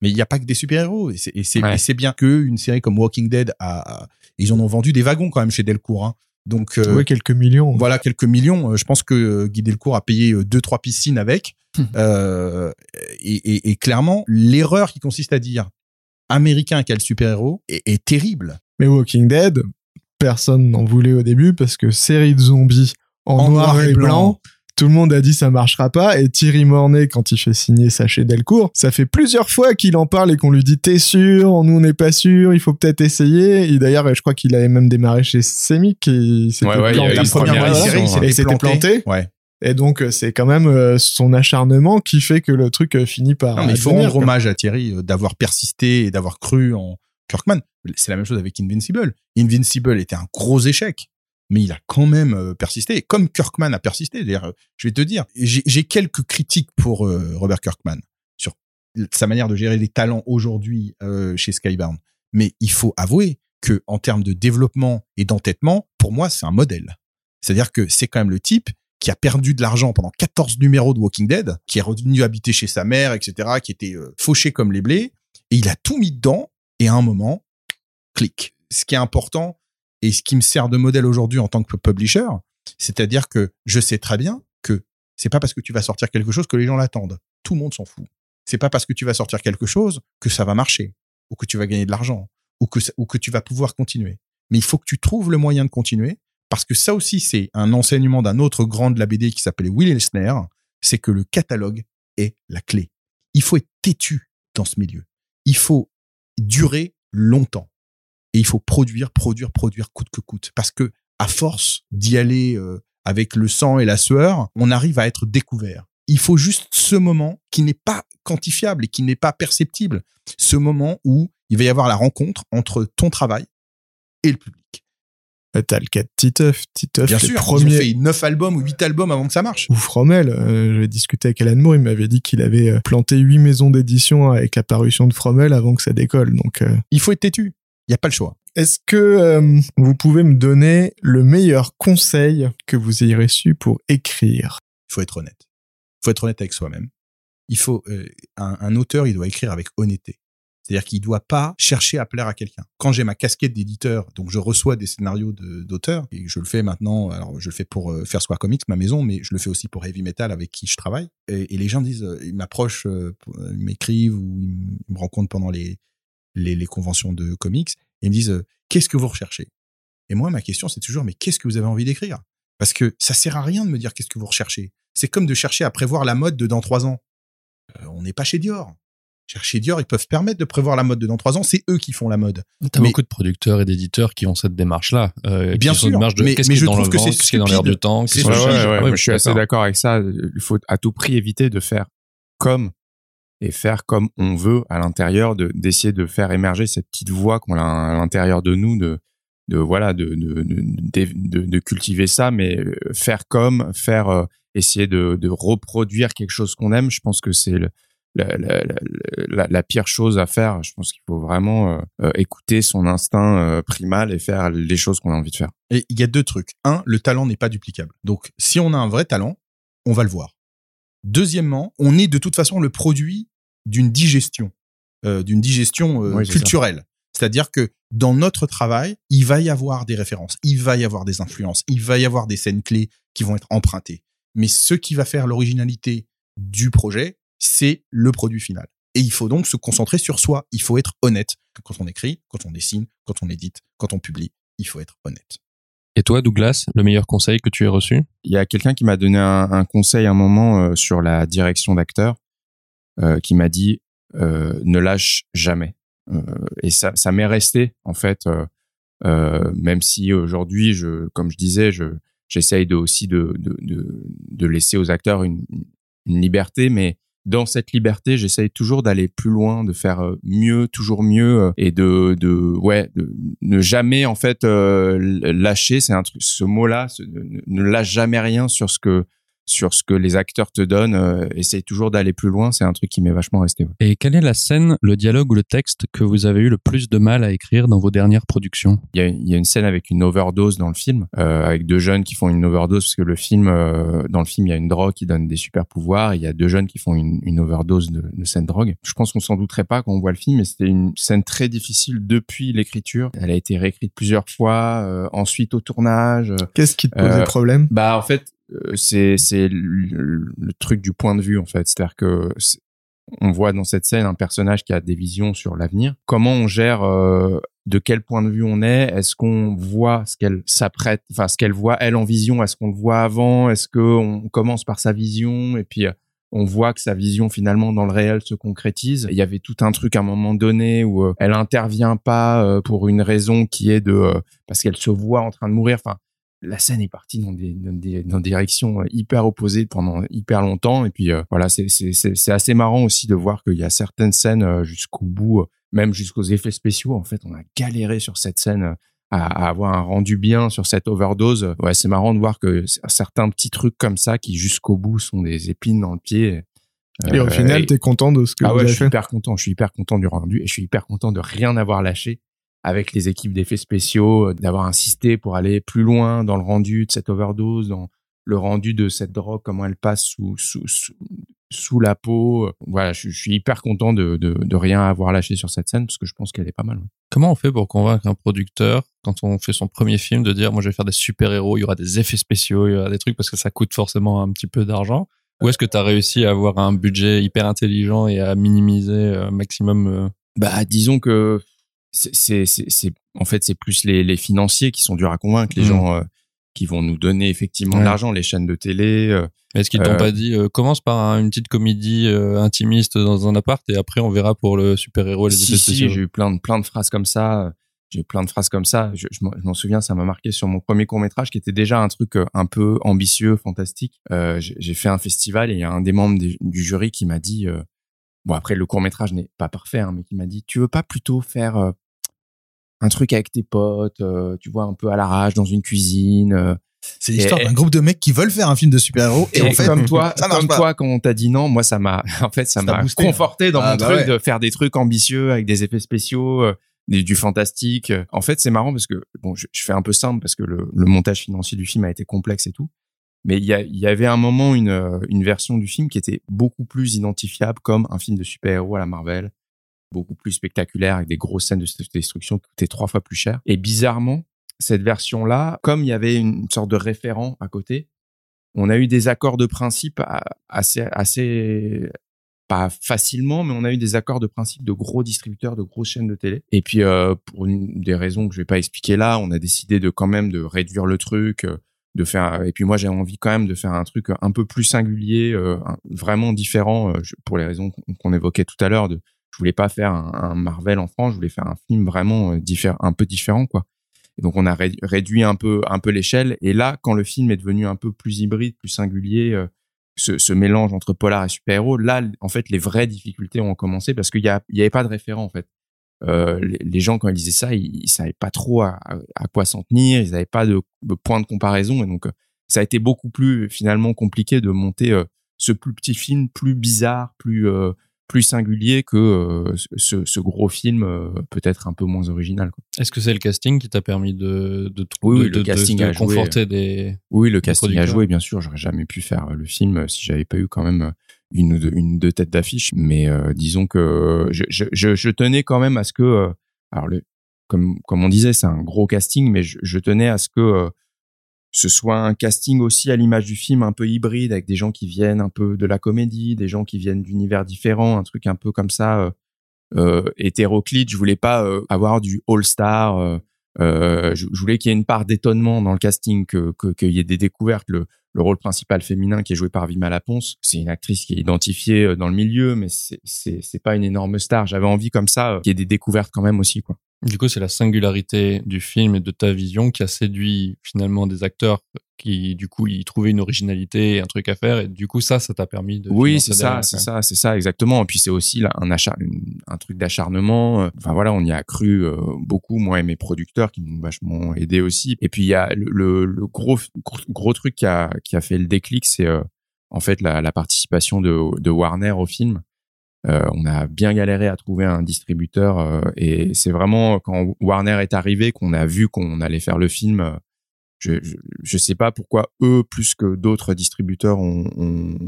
Mais il n'y a pas que des super-héros et c'est Ouais. bien que une série comme Walking Dead a, a- ils en ont vendu des wagons quand même chez Delcourt. Hein. Donc euh, ouais, quelques millions. voilà quelques millions. Euh, Je pense que euh, Guy Delcourt a payé euh, deux trois piscines avec. Euh, et, et- et clairement, l'erreur qui consiste à dire américain quel super-héros est, est terrible. Mais Walking Dead, personne n'en voulait au début parce que série de zombies en, noir, et blanc. Tout le monde a dit ça marchera pas et Thierry Mornay quand il fait signer ça chez Delcourt, ça fait plusieurs fois qu'il en parle et qu'on lui dit t'es sûr, nous on n'est pas sûr, il faut peut-être essayer. Et d'ailleurs je crois qu'il avait même démarré chez Semic et il Ouais, ouais, planté. La première série, ouais. s'était planté. Ouais. Et donc euh, c'est quand même euh, son acharnement qui fait que le truc euh, finit par. Non, mais il faut rendre hommage à Thierry d'avoir persisté et d'avoir cru en Kirkman. C'est la même chose avec Invincible. Invincible était un gros échec, mais il a quand même euh, persisté, comme Kirkman a persisté. D'ailleurs, euh, je vais te dire, j'ai quelques critiques pour euh, Robert Kirkman sur sa manière de gérer les talents aujourd'hui chez Skybound. Mais il faut avouer que en termes de développement et d'entêtement, pour moi, c'est un modèle. C'est-à-dire que c'est quand même le type qui a perdu de l'argent pendant 14 numéros de Walking Dead, qui est revenu habiter chez sa mère, etc., qui était fauché comme les blés, et il a tout mis dedans, et à un moment, clic. Ce qui est important, et ce qui me sert de modèle aujourd'hui en tant que publisher, c'est-à-dire que je sais très bien que c'est pas parce que tu vas sortir quelque chose que les gens l'attendent. Tout le monde s'en fout. C'est pas parce que tu vas sortir quelque chose que ça va marcher, ou que tu vas gagner de l'argent, ou que, ou que tu vas pouvoir continuer. Mais il faut que tu trouves le moyen de continuer, parce que ça aussi, c'est un enseignement d'un autre grand de la BD qui s'appelait Will Eisner, c'est que le catalogue est la clé. Il faut être têtu dans ce milieu. Il faut durer longtemps. Et il faut produire, produire, produire coûte que coûte. Parce que à force d'y aller euh, avec le sang et la sueur, on arrive à être découvert. Il faut juste ce moment qui n'est pas quantifiable et qui n'est pas perceptible. Ce moment où il va y avoir la rencontre entre ton travail et le public. T'as le cas de Titeuf. Titeuf, Bien sûr, ils premiers... ont fait 9 albums ou 8 albums avant que ça marche. ou Fromel. Euh, J'ai discuté avec Alan Moore, il m'avait dit qu'il avait euh, planté huit maisons d'édition avec la parution de Fromel avant que ça décolle. Donc, euh, Il faut être têtu. Il n'y a pas le choix. est-ce que euh, vous pouvez me donner le meilleur conseil que vous ayez reçu pour écrire? Il faut être honnête. Il faut être honnête avec soi-même. Il faut un, un auteur, il doit écrire avec honnêteté. C'est-à-dire qu'il doit pas chercher à plaire à quelqu'un. Quand j'ai ma casquette d'éditeur, donc je reçois des scénarios d'auteurs et je le fais maintenant. Alors je le fais pour euh, faire Square Comics, ma maison, mais je le fais aussi pour Heavy Metal avec qui je travaille. Et, les gens disent, euh, ils m'approchent, euh, ils m'écrivent ou ils me rencontrent pendant les, conventions de comics et ils me disent, qu'est-ce que vous recherchez? Et moi, ma question c'est toujours, mais qu'est-ce que vous avez envie d'écrire? Parce que ça sert à rien de me dire qu'est-ce que vous recherchez. C'est comme de chercher à prévoir la mode de dans trois ans. On n'est pas chez Dior. Chez Dior, ils peuvent permettre de prévoir la mode de dans trois ans. C'est eux qui font la mode. T'as Mais- beaucoup de producteurs et d'éditeurs qui ont cette démarche-là. Euh, Bien une sûr, démarche de mais- qu'est-ce mais je dans trouve le que vent, c'est qu'est-ce qui est dans l'air du temps. C'est Ouais, ouais, Ah je suis assez d'accord avec ça. Il faut à tout prix éviter de faire comme et faire comme on veut à l'intérieur, de d'essayer de faire émerger cette petite voix qu'on a à l'intérieur de nous, de de voilà, de de, de, de, de cultiver ça, mais euh, faire comme, faire euh, essayer de, de reproduire quelque chose qu'on aime. Je pense que c'est le, la, la, la, la, la pire chose à faire. Je pense qu'il faut vraiment euh, euh, écouter son instinct euh, primal et faire les choses qu'on a envie de faire. Et il y a deux trucs. Un, le talent n'est pas duplicable. Donc, si on a un vrai talent, on va le voir. Deuxièmement, on est de toute façon le produit d'une digestion, euh, d'une digestion Oui, culturelle. C'est-à-dire que dans notre travail, il va y avoir des références, il va y avoir des influences, il va y avoir des scènes clés qui vont être empruntées. Mais ce qui va faire l'originalité du projet, c'est le produit final. Et il faut donc se concentrer sur soi. Il faut être honnête. Quand on écrit, quand on dessine, quand on édite, quand on publie, il faut être honnête. Et toi, Douglas, le meilleur conseil que tu aies reçu? Il y a quelqu'un qui m'a donné un, un conseil à un moment euh, sur la direction d'acteur, euh, qui m'a dit euh, ne lâche jamais. Euh, et ça, ça m'est resté en fait, euh, euh, même si aujourd'hui, je, comme je disais, je j'essaye de aussi de, de de de laisser aux acteurs une, une liberté, mais dans cette liberté, j'essaye toujours d'aller plus loin, de faire euh, mieux, toujours mieux, euh, et de, de, ouais, de ne jamais en fait euh, lâcher. C'est un truc, ce mot-là, ne lâche jamais rien sur ce que sur ce que les acteurs te donnent. Euh, essaye toujours d'aller plus loin. C'est un truc qui m'est vachement resté. ouais. Et quelle est la scène, le dialogue ou le texte que vous avez eu le plus de mal à écrire dans vos dernières productions? Il y a, il y a une scène avec une overdose dans le film, euh, avec deux jeunes qui font une overdose parce que le film, euh, dans le film, il y a une drogue qui donne des super pouvoirs. Il y a deux jeunes qui font une, une overdose de, de cette drogue. Je pense qu'on s'en douterait pas quand on voit le film, mais c'était une scène très difficile depuis l'écriture. Elle a été réécrite plusieurs fois, euh, ensuite au tournage. Qu'est-ce qui te posait Euh, problème? Bah en fait, euh, c'est c'est le, le truc du point de vue en fait, c'est-à-dire que on voit dans cette scène un personnage qui a des visions sur l'avenir. Comment on gère euh, de quel point de vue on est? Est-ce qu'on voit ce qu'elle s'apprête, enfin ce qu'elle voit elle en vision? Est-ce qu'on le voit avant? Est-ce que on commence par sa vision? Et puis euh, on voit que sa vision finalement dans le réel se concrétise. Il y avait tout un truc à un moment donné où euh, elle intervient pas euh, pour une raison qui est de euh, parce qu'elle se voit en train de mourir. Enfin, la scène est partie dans des dans des, dans des directions euh, hyper opposées pendant hyper longtemps. Et puis euh, voilà c'est c'est c'est c'est assez marrant aussi de voir qu'il y a certaines scènes euh, jusqu'au bout euh, même jusqu'aux effets spéciaux. En fait on a galéré sur cette scène à, avoir un rendu bien sur cette overdose. Ouais c'est marrant de voir que certains petits trucs comme ça qui jusqu'au bout sont des épines dans le pied Et au final, et- t'es content de ce que ah ouais, je suis fait. hyper content. Je suis hyper content du rendu et je suis hyper content de rien avoir lâché avec les équipes d'effets spéciaux, euh, d'avoir insisté pour aller plus loin dans le rendu de cette overdose, dans le rendu de cette drogue, comment elle passe sous sous sous, sous la peau. Voilà, je, je suis hyper content de, de de rien avoir lâché sur cette scène parce que je pense qu'elle est pas mal. ouais. Comment on fait pour convaincre un producteur quand on fait son premier film de dire moi je vais faire des super héros, il y aura des effets spéciaux, il y aura des trucs parce que ça coûte forcément un petit peu d'argent? Ou est-ce que tu as réussi à avoir un budget hyper intelligent et à minimiser euh, maximum euh, Bah, disons que c'est, en fait, c'est plus les, les financiers qui sont durs à convaincre, les Mm. gens euh, qui vont nous donner effectivement Ouais. de l'argent, les chaînes de télé. euh, Est-ce qu'ils t'ont Euh, pas dit commence par un- une petite comédie intimiste dans un appart et après on verra pour le super héros et les si, j'ai eu plein de, plein de phrases comme ça. J'ai eu plein de phrases comme ça. Je, je m'en- souviens, ça m'a marqué sur mon premier court métrage qui était déjà un truc un peu ambitieux, fantastique. J'ai fait un festival et il y a un des membres des- du jury qui m'a dit, bon après le court métrage n'est pas parfait, hein, mais qui m'a dit, tu veux pas plutôt faire euh, un truc avec tes potes, euh, tu vois, un peu à l'arrache dans une cuisine. euh, C'est l'histoire d'un groupe de mecs qui veulent faire un film de super-héros et, et en fait, comme toi, ça comme toi, quand on t'a dit non, moi ça m'a, en fait, ça m'a boosté. conforté dans Ah, mon bah truc ouais. de faire des trucs ambitieux avec des effets spéciaux, du fantastique. En fait, c'est marrant parce que bon, je, je fais un peu simple parce que le, le montage financier du film a été complexe et tout. Mais il y, y avait un moment une, euh, une version du film qui était beaucoup plus identifiable comme un film de super-héros à la Marvel, beaucoup plus spectaculaire avec des grosses scènes de destruction qui coûtaient trois fois plus cher. Et bizarrement, cette version-là, comme il y avait une sorte de référent à côté, on a eu des accords de principe assez, assez, pas facilement, mais on a eu des accords de principe de gros distributeurs, de grosses chaînes de télé. Et puis, euh, pour une, des raisons que je vais pas expliquer là, on a décidé de quand même de réduire le truc, euh, de faire. Et puis moi, j'ai envie quand même de faire un truc un peu plus singulier, euh, vraiment différent, euh, pour les raisons qu'on évoquait tout à l'heure. De, je voulais pas faire un, Marvel en France, je voulais faire un film vraiment euh, différent, un peu différent, quoi. Et donc on a ré- réduit un peu un peu l'échelle. Et là, quand le film est devenu un peu plus hybride, plus singulier, euh, ce, ce mélange entre polar et super-héros, là, en fait, les vraies difficultés ont commencé parce qu'il y, a- il y avait pas de référent, en fait. Euh, les, les gens, quand ils lisaient ça, ils, ils savaient pas trop à, quoi s'en tenir, ils n'avaient pas de, de point de comparaison. Et donc, euh, ça a été beaucoup plus, finalement, compliqué de monter euh, ce plus petit film, plus bizarre, plus, euh, plus singulier que ce, ce gros film, peut-être un peu moins original. Est-ce que c'est le casting qui t'a permis de, de, Oui, de, le de- casting de joué. conforter des. Oui, le casting a joué, bien sûr. J'aurais jamais pu faire le film si j'avais pas eu quand même une ou deux, une deux têtes d'affiche. Mais euh, disons que je, je, je, je tenais quand même à ce que, euh, alors le, comme comme on disait, c'est un gros casting, mais je, je tenais à ce que euh, ce soit un casting aussi à l'image du film, un peu hybride, avec des gens qui viennent un peu de la comédie, des gens qui viennent d'univers différents, un truc un peu comme ça. Euh, euh, hétéroclite. Je voulais pas euh, avoir du all-star. Euh, je, je voulais qu'il y ait une part d'étonnement dans le casting, que que- qu'il y ait des découvertes. Le, le rôle principal féminin qui est joué par Vima Laponce, c'est une actrice qui est identifiée euh, dans le milieu, mais c'est pas une énorme star. J'avais envie comme ça euh, qu'il y ait des découvertes quand même aussi, quoi. Du coup, c'est la singularité du film et de ta vision qui a séduit finalement des acteurs qui, du coup, y trouvaient une originalité, un truc à faire. Et du coup, ça, ça t'a permis de. Oui, c'est ça, c'est ça, c'est ça, exactement. Et puis c'est aussi là, un achat, un truc d'acharnement. Euh, Enfin voilà, on y a cru euh, beaucoup, moi et mes producteurs qui m'ont vachement aidé aussi. Et puis il y a le, le, le gros, gros gros truc qui a qui a fait le déclic, c'est euh, en fait la, la participation de, de Warner au film. Euh, on a bien galéré à trouver un distributeur euh, et c'est vraiment quand Warner est arrivé qu'on a vu qu'on allait faire le film. je, je je sais pas pourquoi eux plus que d'autres distributeurs ont, ont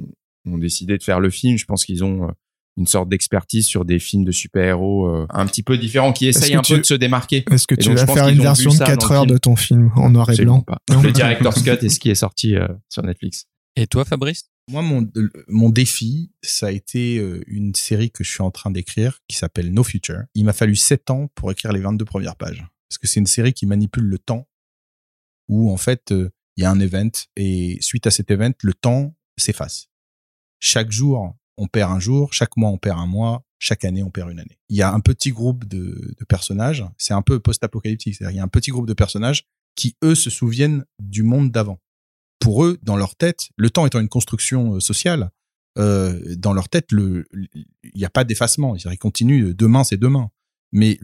ont décidé de faire le film. Je pense qu'ils ont euh, une sorte d'expertise sur des films de super-héros euh, un petit peu différents qui essayent un tu- peu de se démarquer. Est-ce que Et tu donc, vas faire une version de ça dans 4 le heures film. de ton film en noir et Absolument blanc pas. Le director's cut est ce qui est sorti euh, sur Netflix. Et toi, Fabrice? Moi, mon, euh, mon défi, ça a été euh, une série que je suis en train d'écrire qui s'appelle No Future. Il m'a fallu 7 ans pour écrire les 22 premières pages. Parce que c'est une série qui manipule le temps, où en fait, euh, il y a un event, et suite à cet event, le temps s'efface. Chaque jour, on perd un jour, chaque mois, on perd un mois, chaque année, on perd une année. Il y a un petit groupe de, de personnages, c'est un peu post-apocalyptique, c'est-à-dire il y a un petit groupe de personnages qui, eux, se souviennent du monde d'avant pour eux, dans leur tête, le temps étant une construction euh, sociale, euh, dans leur tête, il n'y a pas d'effacement. Ils continuent, euh, demain c'est demain. Mais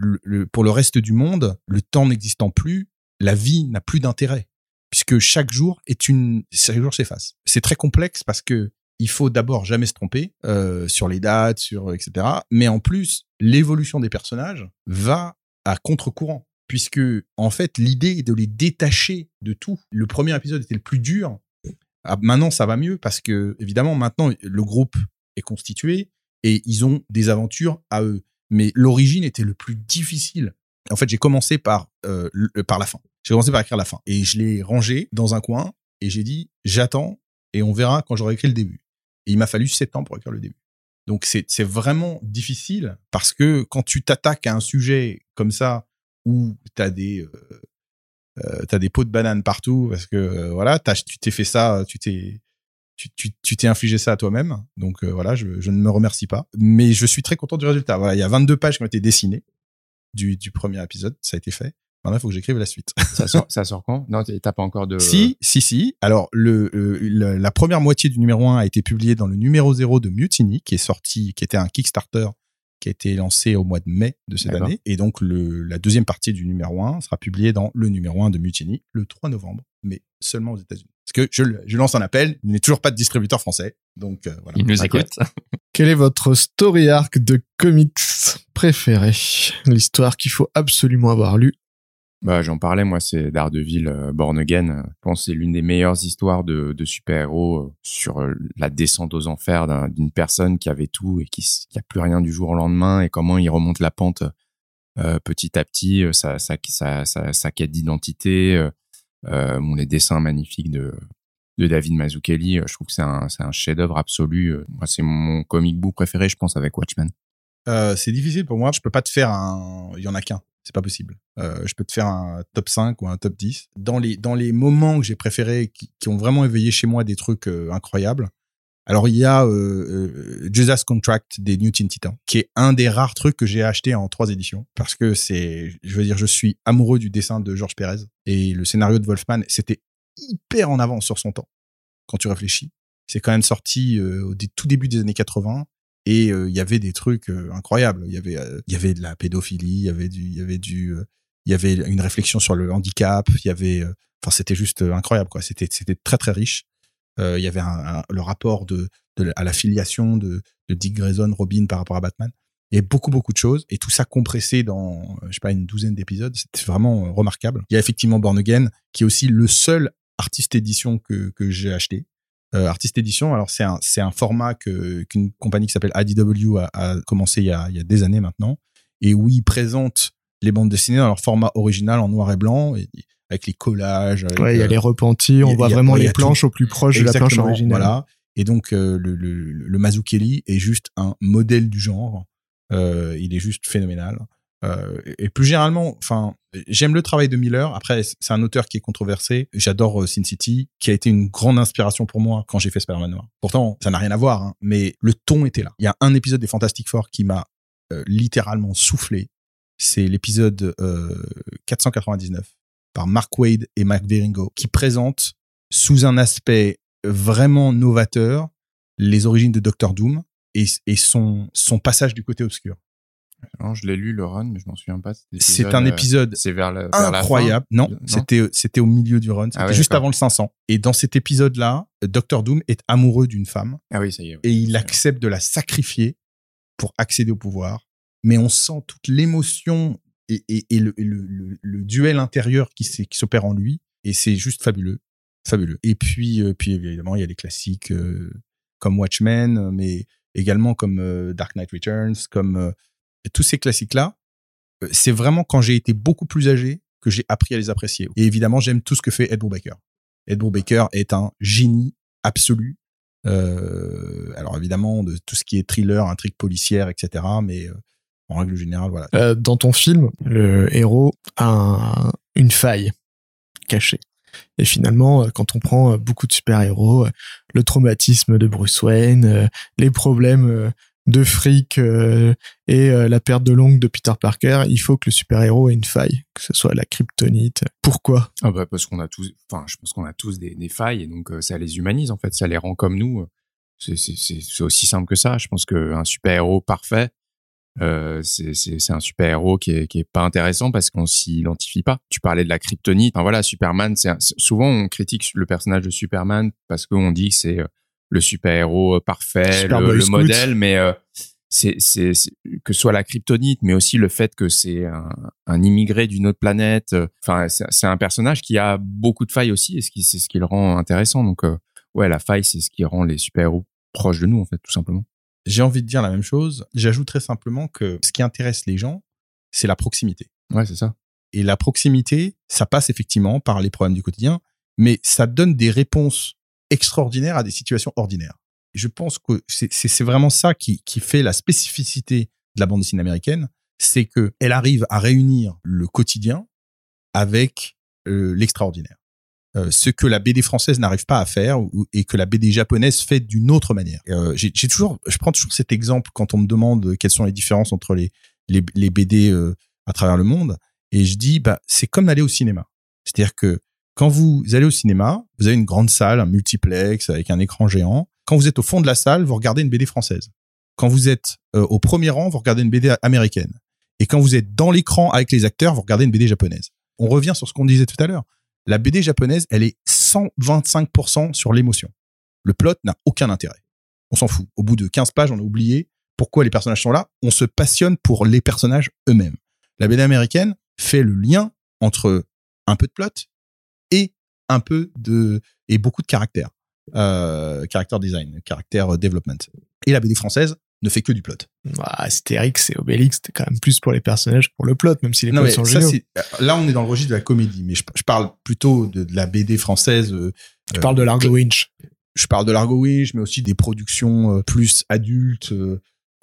pour le reste du monde, le temps n'existant plus, la vie n'a plus d'intérêt, puisque chaque jour est une, chaque jour s'efface. C'est très complexe parce que il faut d'abord jamais se tromper sur les dates, sur etc. Mais en plus, l'évolution des personnages va à contre-courant puisque en fait l'idée est de les détacher de tout. Le premier épisode était le plus dur. Ah, maintenant ça va mieux parce que évidemment maintenant le groupe est constitué et ils ont des aventures à eux. Mais l'origine était le plus difficile. En fait j'ai commencé par euh, par la fin. J'ai commencé par écrire la fin et je l'ai rangé dans un coin et j'ai dit j'attends et on verra quand j'aurai écrit le début. Et il m'a fallu sept ans pour écrire le début. Donc c'est vraiment difficile parce que quand tu t'attaques à un sujet comme ça où t'as des euh, euh, t'as des pots de banane partout parce que euh, voilà t'as- tu t'es fait ça tu t'es tu tu tu t'es infligé ça à toi-même. Donc euh, voilà je, je ne me remercie pas. Mais je suis très content du résultat. Voilà il y a 22 pages qui ont été dessinées du du premier épisode. Ça a été fait. Maintenant il faut que j'écrive la suite. Ça sort, ça sort quand? Non, t'as pas encore de. si, si, si. Alors, le, le- la première moitié du numéro 1 a été publiée dans le numéro 0 de Mutiny, qui est sorti, qui était un Kickstarter qui a été lancé au mois de mai de cette année. Et donc, le, la deuxième partie du numéro 1 sera publiée dans le numéro 1 de Mutiny le 3 novembre, mais seulement aux États-Unis. Parce que je, je lance un appel, il n'est toujours pas de distributeur français. Donc, euh, voilà. Il nous écoute. Quel est votre story arc de comics préféré? L'histoire qu'il faut absolument avoir lu. Bah, j'en parlais, moi, c'est Daredevil euh, Born Again. Euh, Je pense que c'est l'une des meilleures histoires de, super-héros euh, sur la descente aux enfers d'un- d'une personne qui avait tout et qui, s- qui a plus rien du jour au lendemain et comment il remonte la pente petit à petit, sa, quête d'identité, les dessins magnifiques de, David Mazzucchelli. Je trouve que c'est un, chef-d'œuvre absolu. Moi, c'est mon comic book préféré, je pense, avec Watchmen. C'est difficile pour moi. Je peux pas te faire un. Il y en a qu'un. C'est pas possible. Euh, je peux te faire un top 5 ou un top 10. Dans les, dans les moments que j'ai préférés, qui, qui ont vraiment éveillé chez moi des trucs euh, incroyables. Alors, il y a euh, euh, Jesus Contract des New Teen Titans, qui est un des rares trucs que j'ai acheté en trois éditions. Parce que c'est, je veux dire, je suis amoureux du dessin de Georges Pérez. Et le scénario de Wolfman, c'était hyper en avance sur son temps. Quand tu réfléchis. C'est quand même sorti euh, au tout début des années 80 et euh, il y avait des trucs euh, incroyables. Il y avait euh, il y avait de la pédophilie il y avait du il y avait du il y avait une réflexion sur le handicap il y avait enfin c'était juste incroyable quoi. C'était c'était très très riche. Il y avait un, un- le rapport de, de à la filiation de, de Dick Grayson Robin par rapport à Batman. Avait beaucoup beaucoup de choses. Et tout ça compressé dans je sais pas une douzaine d'épisodes c'était vraiment remarquable. Il y a effectivement Born Again qui est aussi le seul artiste édition que que j'ai acheté euh, Artist Edition, alors c'est un c'est un format que qu'une compagnie qui s'appelle IDW a, a commencé il y a il y a des années maintenant et où ils présentent les bandes dessinées dans leur format original en noir et blanc et, avec les collages. avec, Ouais, il y a euh, les repentis, on voit vraiment les planches au plus proche de la planche originale. Voilà. Et donc euh, le, le, le Mazzucchelli est juste un modèle du genre. Euh, il est juste phénoménal. Euh, et plus généralement, enfin, j'aime le travail de Miller. Après, c'est un auteur qui est controversé. J'adore euh, Sin City, qui a été une grande inspiration pour moi quand j'ai fait Spider-Man Noir. Pourtant, ça n'a rien à voir, hein, mais le ton était là. Il y a un épisode des Fantastic Four qui m'a euh, littéralement soufflé. C'est l'épisode euh, 499 par Mark Wade et Mike Wieringo, qui présente sous un aspect vraiment novateur les origines de Doctor Doom et, son passage du côté obscur. Non, je l'ai lu, le run, mais je m'en souviens pas. C'est un euh, épisode C'est vers, la, vers la incroyable. Non, Non c'était c'était au milieu du run, c'était Ah ouais, juste avant le 500. Et dans cet épisode-là, Doctor Doom est amoureux d'une femme. Ah oui, ça y est. oui. et il accepte de la sacrifier pour accéder au pouvoir. Mais on sent toute l'émotion et, et, et le, et le, le, le duel intérieur qui s'opère en lui. Et c'est juste fabuleux, fabuleux. Et puis, euh, puis évidemment, il y a les classiques euh, comme Watchmen, euh, mais également comme Dark Knight Returns, comme tous ces classiques-là. euh, C'est vraiment quand j'ai été beaucoup plus âgé que j'ai appris à les apprécier. Et évidemment, j'aime tout ce que fait Ed Brubaker. Ed Brubaker est un génie absolu. Euh, alors évidemment, de tout ce qui est thriller, intrigue policière, etc. Mais euh, en règle générale, voilà. Dans ton film, le héros a un- une faille cachée. Et finalement, quand on prend beaucoup de super-héros, le traumatisme de Bruce Wayne, les problèmes de fric euh, et euh, la perte de l'ongle de Peter Parker, il faut que le super-héros ait une faille, que ce soit la kryptonite. Pourquoi? Ah bah parce qu'on a tous, enfin, je pense qu'on a tous des, failles et donc euh, ça les humanise en fait, ça les rend comme nous. C'est aussi simple que ça. Je pense qu'un super héros parfait, c'est un super héros qui est pas intéressant parce qu'on s'y identifie pas. Tu parlais de la kryptonite. Enfin voilà, Superman. C'est souvent on critique le personnage de Superman parce qu'on dit que c'est le super héros parfait, Super le, modèle, mais euh, c'est c'est c'est- que ce soit la kryptonite, mais aussi le fait que c'est un, un immigré d'une autre planète. euh, Enfin, c'est c'est un personnage qui a beaucoup de failles aussi, et ce qui c'est ce qui le rend intéressant. Donc, euh, ouais, la faille, c'est ce qui rend les super-héros proches de nous, en fait, tout simplement. J'ai envie de dire la même chose. J'ajoute très simplement que ce qui intéresse les gens, c'est la proximité. Ouais, c'est ça. Et la proximité, ça passe effectivement par les problèmes du quotidien, mais ça donne des réponses extraordinaires à des situations ordinaires. Je pense que c'est- vraiment ça qui, fait la spécificité de la bande dessinée américaine, c'est que elle arrive à réunir le quotidien avec euh, l'extraordinaire. Euh, ce que la BD française n'arrive pas à faire et que la BD japonaise fait d'une autre manière. Euh, J'ai toujours, je prends toujours cet exemple quand on me demande quelles sont les différences entre les BD à travers le monde et je dis bah c'est comme aller au cinéma. C'est-à-dire que quand vous allez au cinéma, vous avez une grande salle, un multiplex avec un écran géant. Quand vous êtes au fond de la salle, vous regardez une BD française. quand vous êtes euh, au premier rang, vous regardez une BD américaine. Et quand vous êtes dans l'écran avec les acteurs, vous regardez une BD japonaise. On revient sur ce qu'on disait tout à l'heure. La BD japonaise, elle est 125% sur l'émotion. Le plot n'a aucun intérêt. On s'en fout. Au bout de 15 pages, on a oublié pourquoi les personnages sont là. On se passionne pour les personnages eux-mêmes. La BD américaine fait le lien entre un peu de plot un peu de et beaucoup de caractère, euh, caractère design, caractère development. Et la BD française ne fait que du plot. Ah, Astérix et Obélix, c'était quand même plus pour les personnages que pour le plot, même si les Non, plots sont ça, géniaux. c'est- là, on est dans le registre de la comédie, mais je, je parle plutôt de, de la BD française. euh, Tu euh, parles de Largo Winch. je parle de Largo Winch, mais aussi des productions euh, plus adultes,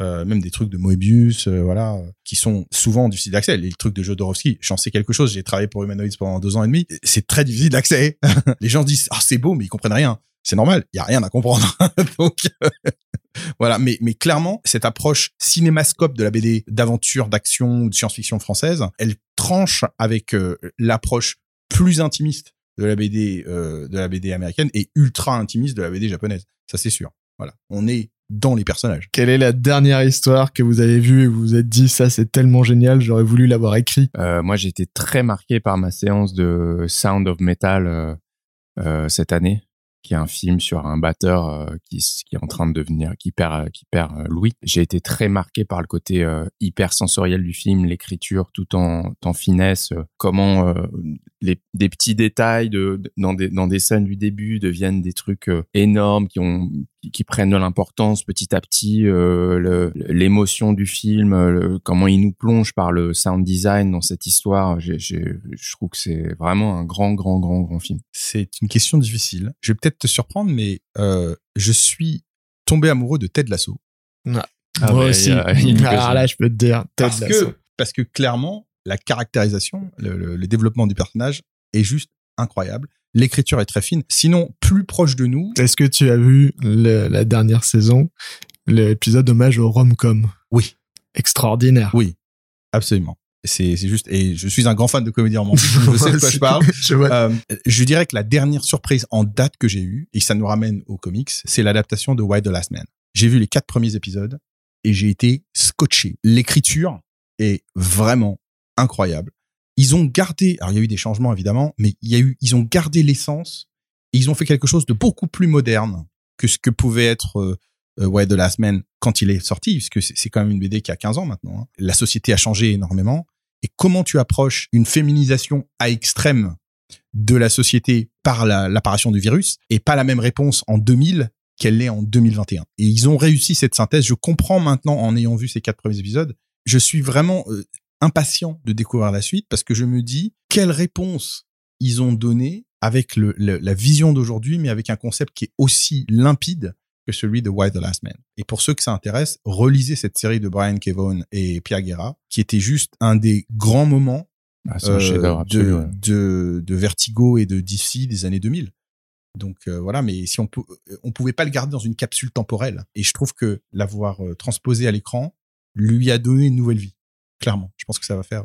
euh, même des trucs de Moebius, euh, voilà, euh, qui sont souvent difficiles d'accès. Les trucs de Jodorowsky, j'en sais quelque chose. J'ai travaillé pour Humanoids pendant deux ans et demi. C'est très difficile d'accès. Les gens disent ah c'est beau, mais ils comprennent rien. C'est normal, il y a rien à comprendre. Donc euh, voilà, mais mais clairement cette approche cinémascope de la BD d'aventure, d'action ou de science-fiction française, elle tranche avec euh, l'approche plus intimiste de la BD de la BD américaine et ultra intimiste de la BD japonaise. Ça c'est sûr. Voilà, on est dans les personnages. Quelle est la dernière histoire que vous avez vue et vous vous êtes dit ça c'est tellement génial, j'aurais voulu l'avoir écrit? Euh, moi, j'ai été très marqué par ma séance de Sound of Metal euh, euh, cette année, qui est un film sur un batteur qui, est en train de devenir, qui perd, qui perd Louis. J'ai été très marqué par le côté hyper sensoriel du film, l'écriture tout en, en finesse, comment les, des petits détails de, de- dans, des, dans des scènes du début deviennent des trucs euh, énormes qui ont qui, qui prennent de l'importance petit à petit, euh, l'émotion du film, euh, le- comment il nous plonge par le sound design dans cette histoire. Je trouve que c'est vraiment un grand, grand, grand, grand film. C'est une question difficile. Je vais peut-être te surprendre, mais euh, je suis tombé amoureux de Ted Lasso. Ah Moi ouais, aussi. il y a- il y a une Alors question. là, je peux te dire, Ted parce Lasso. que parce que clairement la caractérisation, le, le- le développement du personnage est juste incroyable. L'écriture est très fine. Sinon, plus proche de nous, Est-ce que tu as vu le- la dernière saison, l'épisode hommage au rom-com? Oui. Extraordinaire. oui, absolument. C'est juste et je suis un grand fan de comédie romantique. je sais de quoi je parle. Je vois. Euh, je dirais que la dernière surprise en date que j'ai eue, et ça nous ramène aux comics, c'est l'adaptation de Why the Last Man. J'ai vu les quatre premiers épisodes et j'ai été scotché. L'écriture est vraiment incroyable. Ils ont gardé, alors il y a eu des changements évidemment, mais il y a eu, ils ont gardé l'essence et ils ont fait quelque chose de beaucoup plus moderne que ce que pouvait être euh, euh, Why the Last Man quand il est sorti, puisque c'est quand même une BD qui a 15 ans maintenant. hein. La société a changé énormément. Et comment tu approches une féminisation à extrême de la société par la- l'apparition du virus et pas la même réponse en 2000 qu'elle l'est en 2021. Et ils ont réussi cette synthèse. Je comprends maintenant en ayant vu ces quatre premiers épisodes. Je suis vraiment euh, impatient de découvrir la suite parce que je me dis quelle réponse ils ont donné avec le, le- la vision d'aujourd'hui, mais avec un concept qui est aussi limpide que celui de Why the Last Man. Et pour ceux que ça intéresse, relisez cette série de Brian Kevon et Pierre Guerra, qui était juste un des grands moments Ah, euh, absolu. de, ouais. de, de Vertigo et de DC des années 2000. Donc euh, voilà, mais si on on pouvait pas le garder dans une capsule temporelle, et je trouve que l'avoir euh, transposé à l'écran lui a donné une nouvelle vie. Clairement, je pense que ça va faire.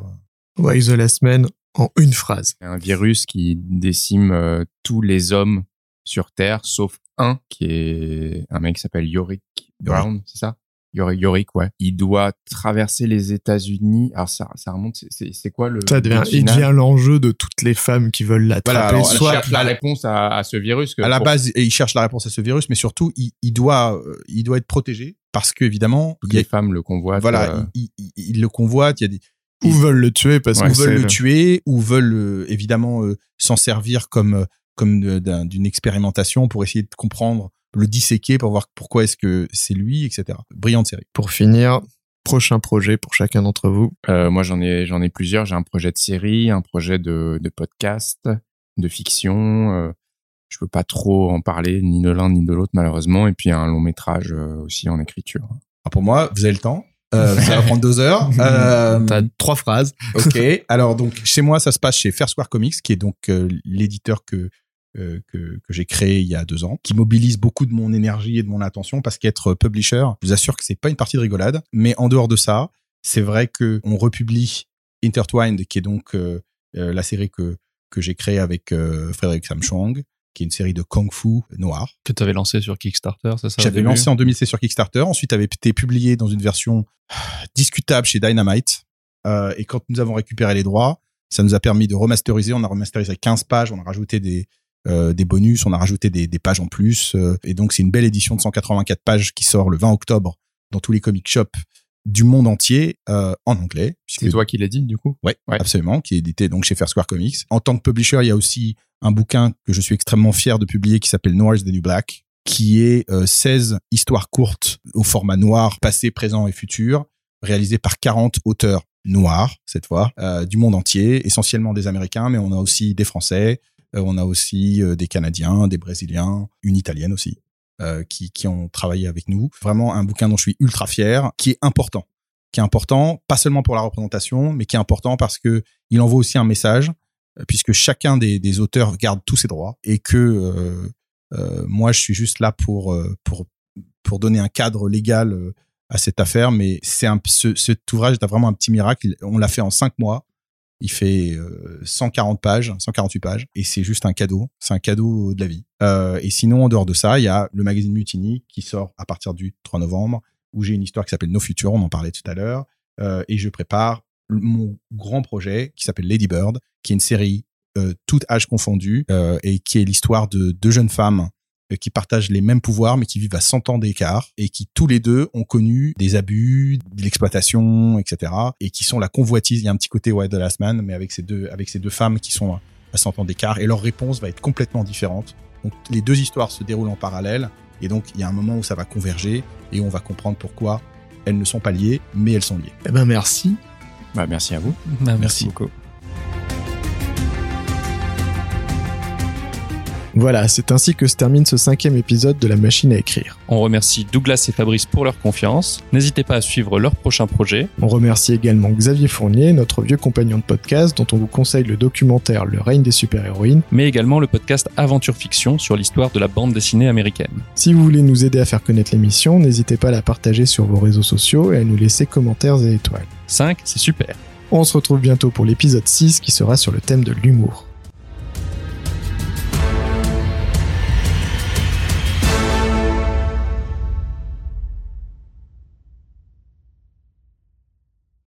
Why the Last Man en une phrase. un virus qui décime euh, tous les hommes sur Terre, sauf un qui est un mec qui s'appelle Yorick Brown, c'est ça? Yorick, Yorick, ouais. Il doit traverser les États-Unis. Alors ça, ça remonte. c'est- quoi le Ça devient, le il devient l'enjeu de toutes les femmes qui veulent l'attraper. Voilà, alors, Il soit cherche la réponse à, à ce virus. Que à la pour base, et il cherche la réponse à ce virus, mais surtout, il, il doit, euh, il doit être protégé parce que évidemment, toutes les femmes le convoitent. voilà, euh, il, il- il- il le convoite. Il y a des, ou veulent le tuer parce Ouais, ou veulent le tuer, ou veulent euh, évidemment euh, s'en servir comme comme d'une expérimentation pour essayer de comprendre, le disséquer pour voir pourquoi est-ce que c'est lui, etc. Brillante série. Pour finir, prochain projet pour chacun d'entre vous. Euh, moi, j'en ai, j'en ai plusieurs. J'ai un projet de série, un projet de, de podcast, de fiction. Euh, je peux pas trop en parler, ni de l'un ni de l'autre, malheureusement. Et puis un long métrage euh, aussi en écriture. Alors, pour moi, vous avez le temps. Euh, ça va prendre deux heures. Euh, T'as trois phrases. ok. Alors donc chez moi, ça se passe chez Fair Square Comics, qui est donc euh, l'éditeur que que, que j'ai créé il y a deux ans, qui mobilise beaucoup de mon énergie et de mon attention parce qu'être publisher, je vous assure que c'est pas une partie de rigolade. Mais en dehors de ça, c'est vrai que on republie Intertwined, qui est donc la série que que j'ai créée avec euh, Frédéric Samchong. Qui est une série de kung-fu noir. Que tu avais lancé sur Kickstarter, c'est ça J'avais lancé en 2016 sur Kickstarter, ensuite avait été publié dans une version discutable chez Dynamite. Euh, et quand nous avons récupéré les droits, ça nous a permis de remasteriser. On a remasterisé 15 pages, on a rajouté des euh, des bonus, on a rajouté des, des pages en plus. euh, et donc c'est une belle édition de 184 pages qui sort le 20 octobre dans tous les comic shops du monde entier euh, en anglais. C'est toi qui l'as dit, du coup? Ouais, Ouais. absolument, qui est édité donc chez Fair Square Comics. En tant que publisher, il y a aussi un bouquin que je suis extrêmement fier de publier qui s'appelle Noir is the New Black, qui est euh, 16 histoires courtes au format noir, passé, présent et futur, réalisées par 40 auteurs noirs, cette fois, euh, du monde entier, essentiellement des Américains, mais on a aussi des Français, euh, on a aussi euh, des Canadiens, des Brésiliens, une Italienne aussi. qui, qui ont travaillé avec nous. Vraiment un bouquin dont je suis ultra fier, qui est important qui est important, pas seulement pour la représentation, mais qui est important parce que il envoie aussi un message, puisque chacun des, auteurs garde tous ses droits et que euh, euh, moi je suis juste là pour euh, pour pour donner un cadre légal euh, à cette affaire. Mais c'est un ce, cet ouvrage est vraiment un petit miracle. On l'a fait en cinq mois. Il fait euh, 140 pages, 148 pages, et c'est juste un cadeau. C'est un cadeau de la vie. Euh, et sinon, en dehors de ça, il y a le magazine Mutiny qui sort à partir du 3 novembre où j'ai une histoire qui s'appelle No Future, on en parlait tout à l'heure, euh, et je prépare mon grand projet qui s'appelle Lady Bird, qui est une série euh, tout âge confondu, euh, et qui est l'histoire de deux jeunes femmes euh, qui partagent les mêmes pouvoirs mais qui vivent à 100 ans d'écart et qui tous les deux ont connu des abus, de l'exploitation, etc. et qui sont la convoitise. Il y a un petit côté ouais de Last Man, mais avec ces deux avec ces deux femmes qui sont à 100 ans d'écart et leur réponse va être complètement différente. Donc les deux histoires se déroulent en parallèle et donc il y a un moment où ça va converger et on va comprendre pourquoi elles ne sont pas liées mais elles sont liées. Eh ben merci. Bah, merci à vous. Ah, Merci. beaucoup. Voilà, c'est ainsi que se termine ce cinquième épisode de la machine à écrire. On remercie Douglas et Fabrice pour leur confiance. N'hésitez pas à suivre leurs prochains projets. On remercie également Xavier Fournier, notre vieux compagnon de podcast, dont on vous conseille le documentaire Le règne des super-héroïnes. mais également le podcast Aventure Fiction sur l'histoire de la bande dessinée américaine. Si vous voulez nous aider à faire connaître l'émission, n'hésitez pas à la partager sur vos réseaux sociaux et à nous laisser commentaires et étoiles. 5, c'est super. On se retrouve bientôt pour l'épisode 6 qui sera sur le thème de l'humour.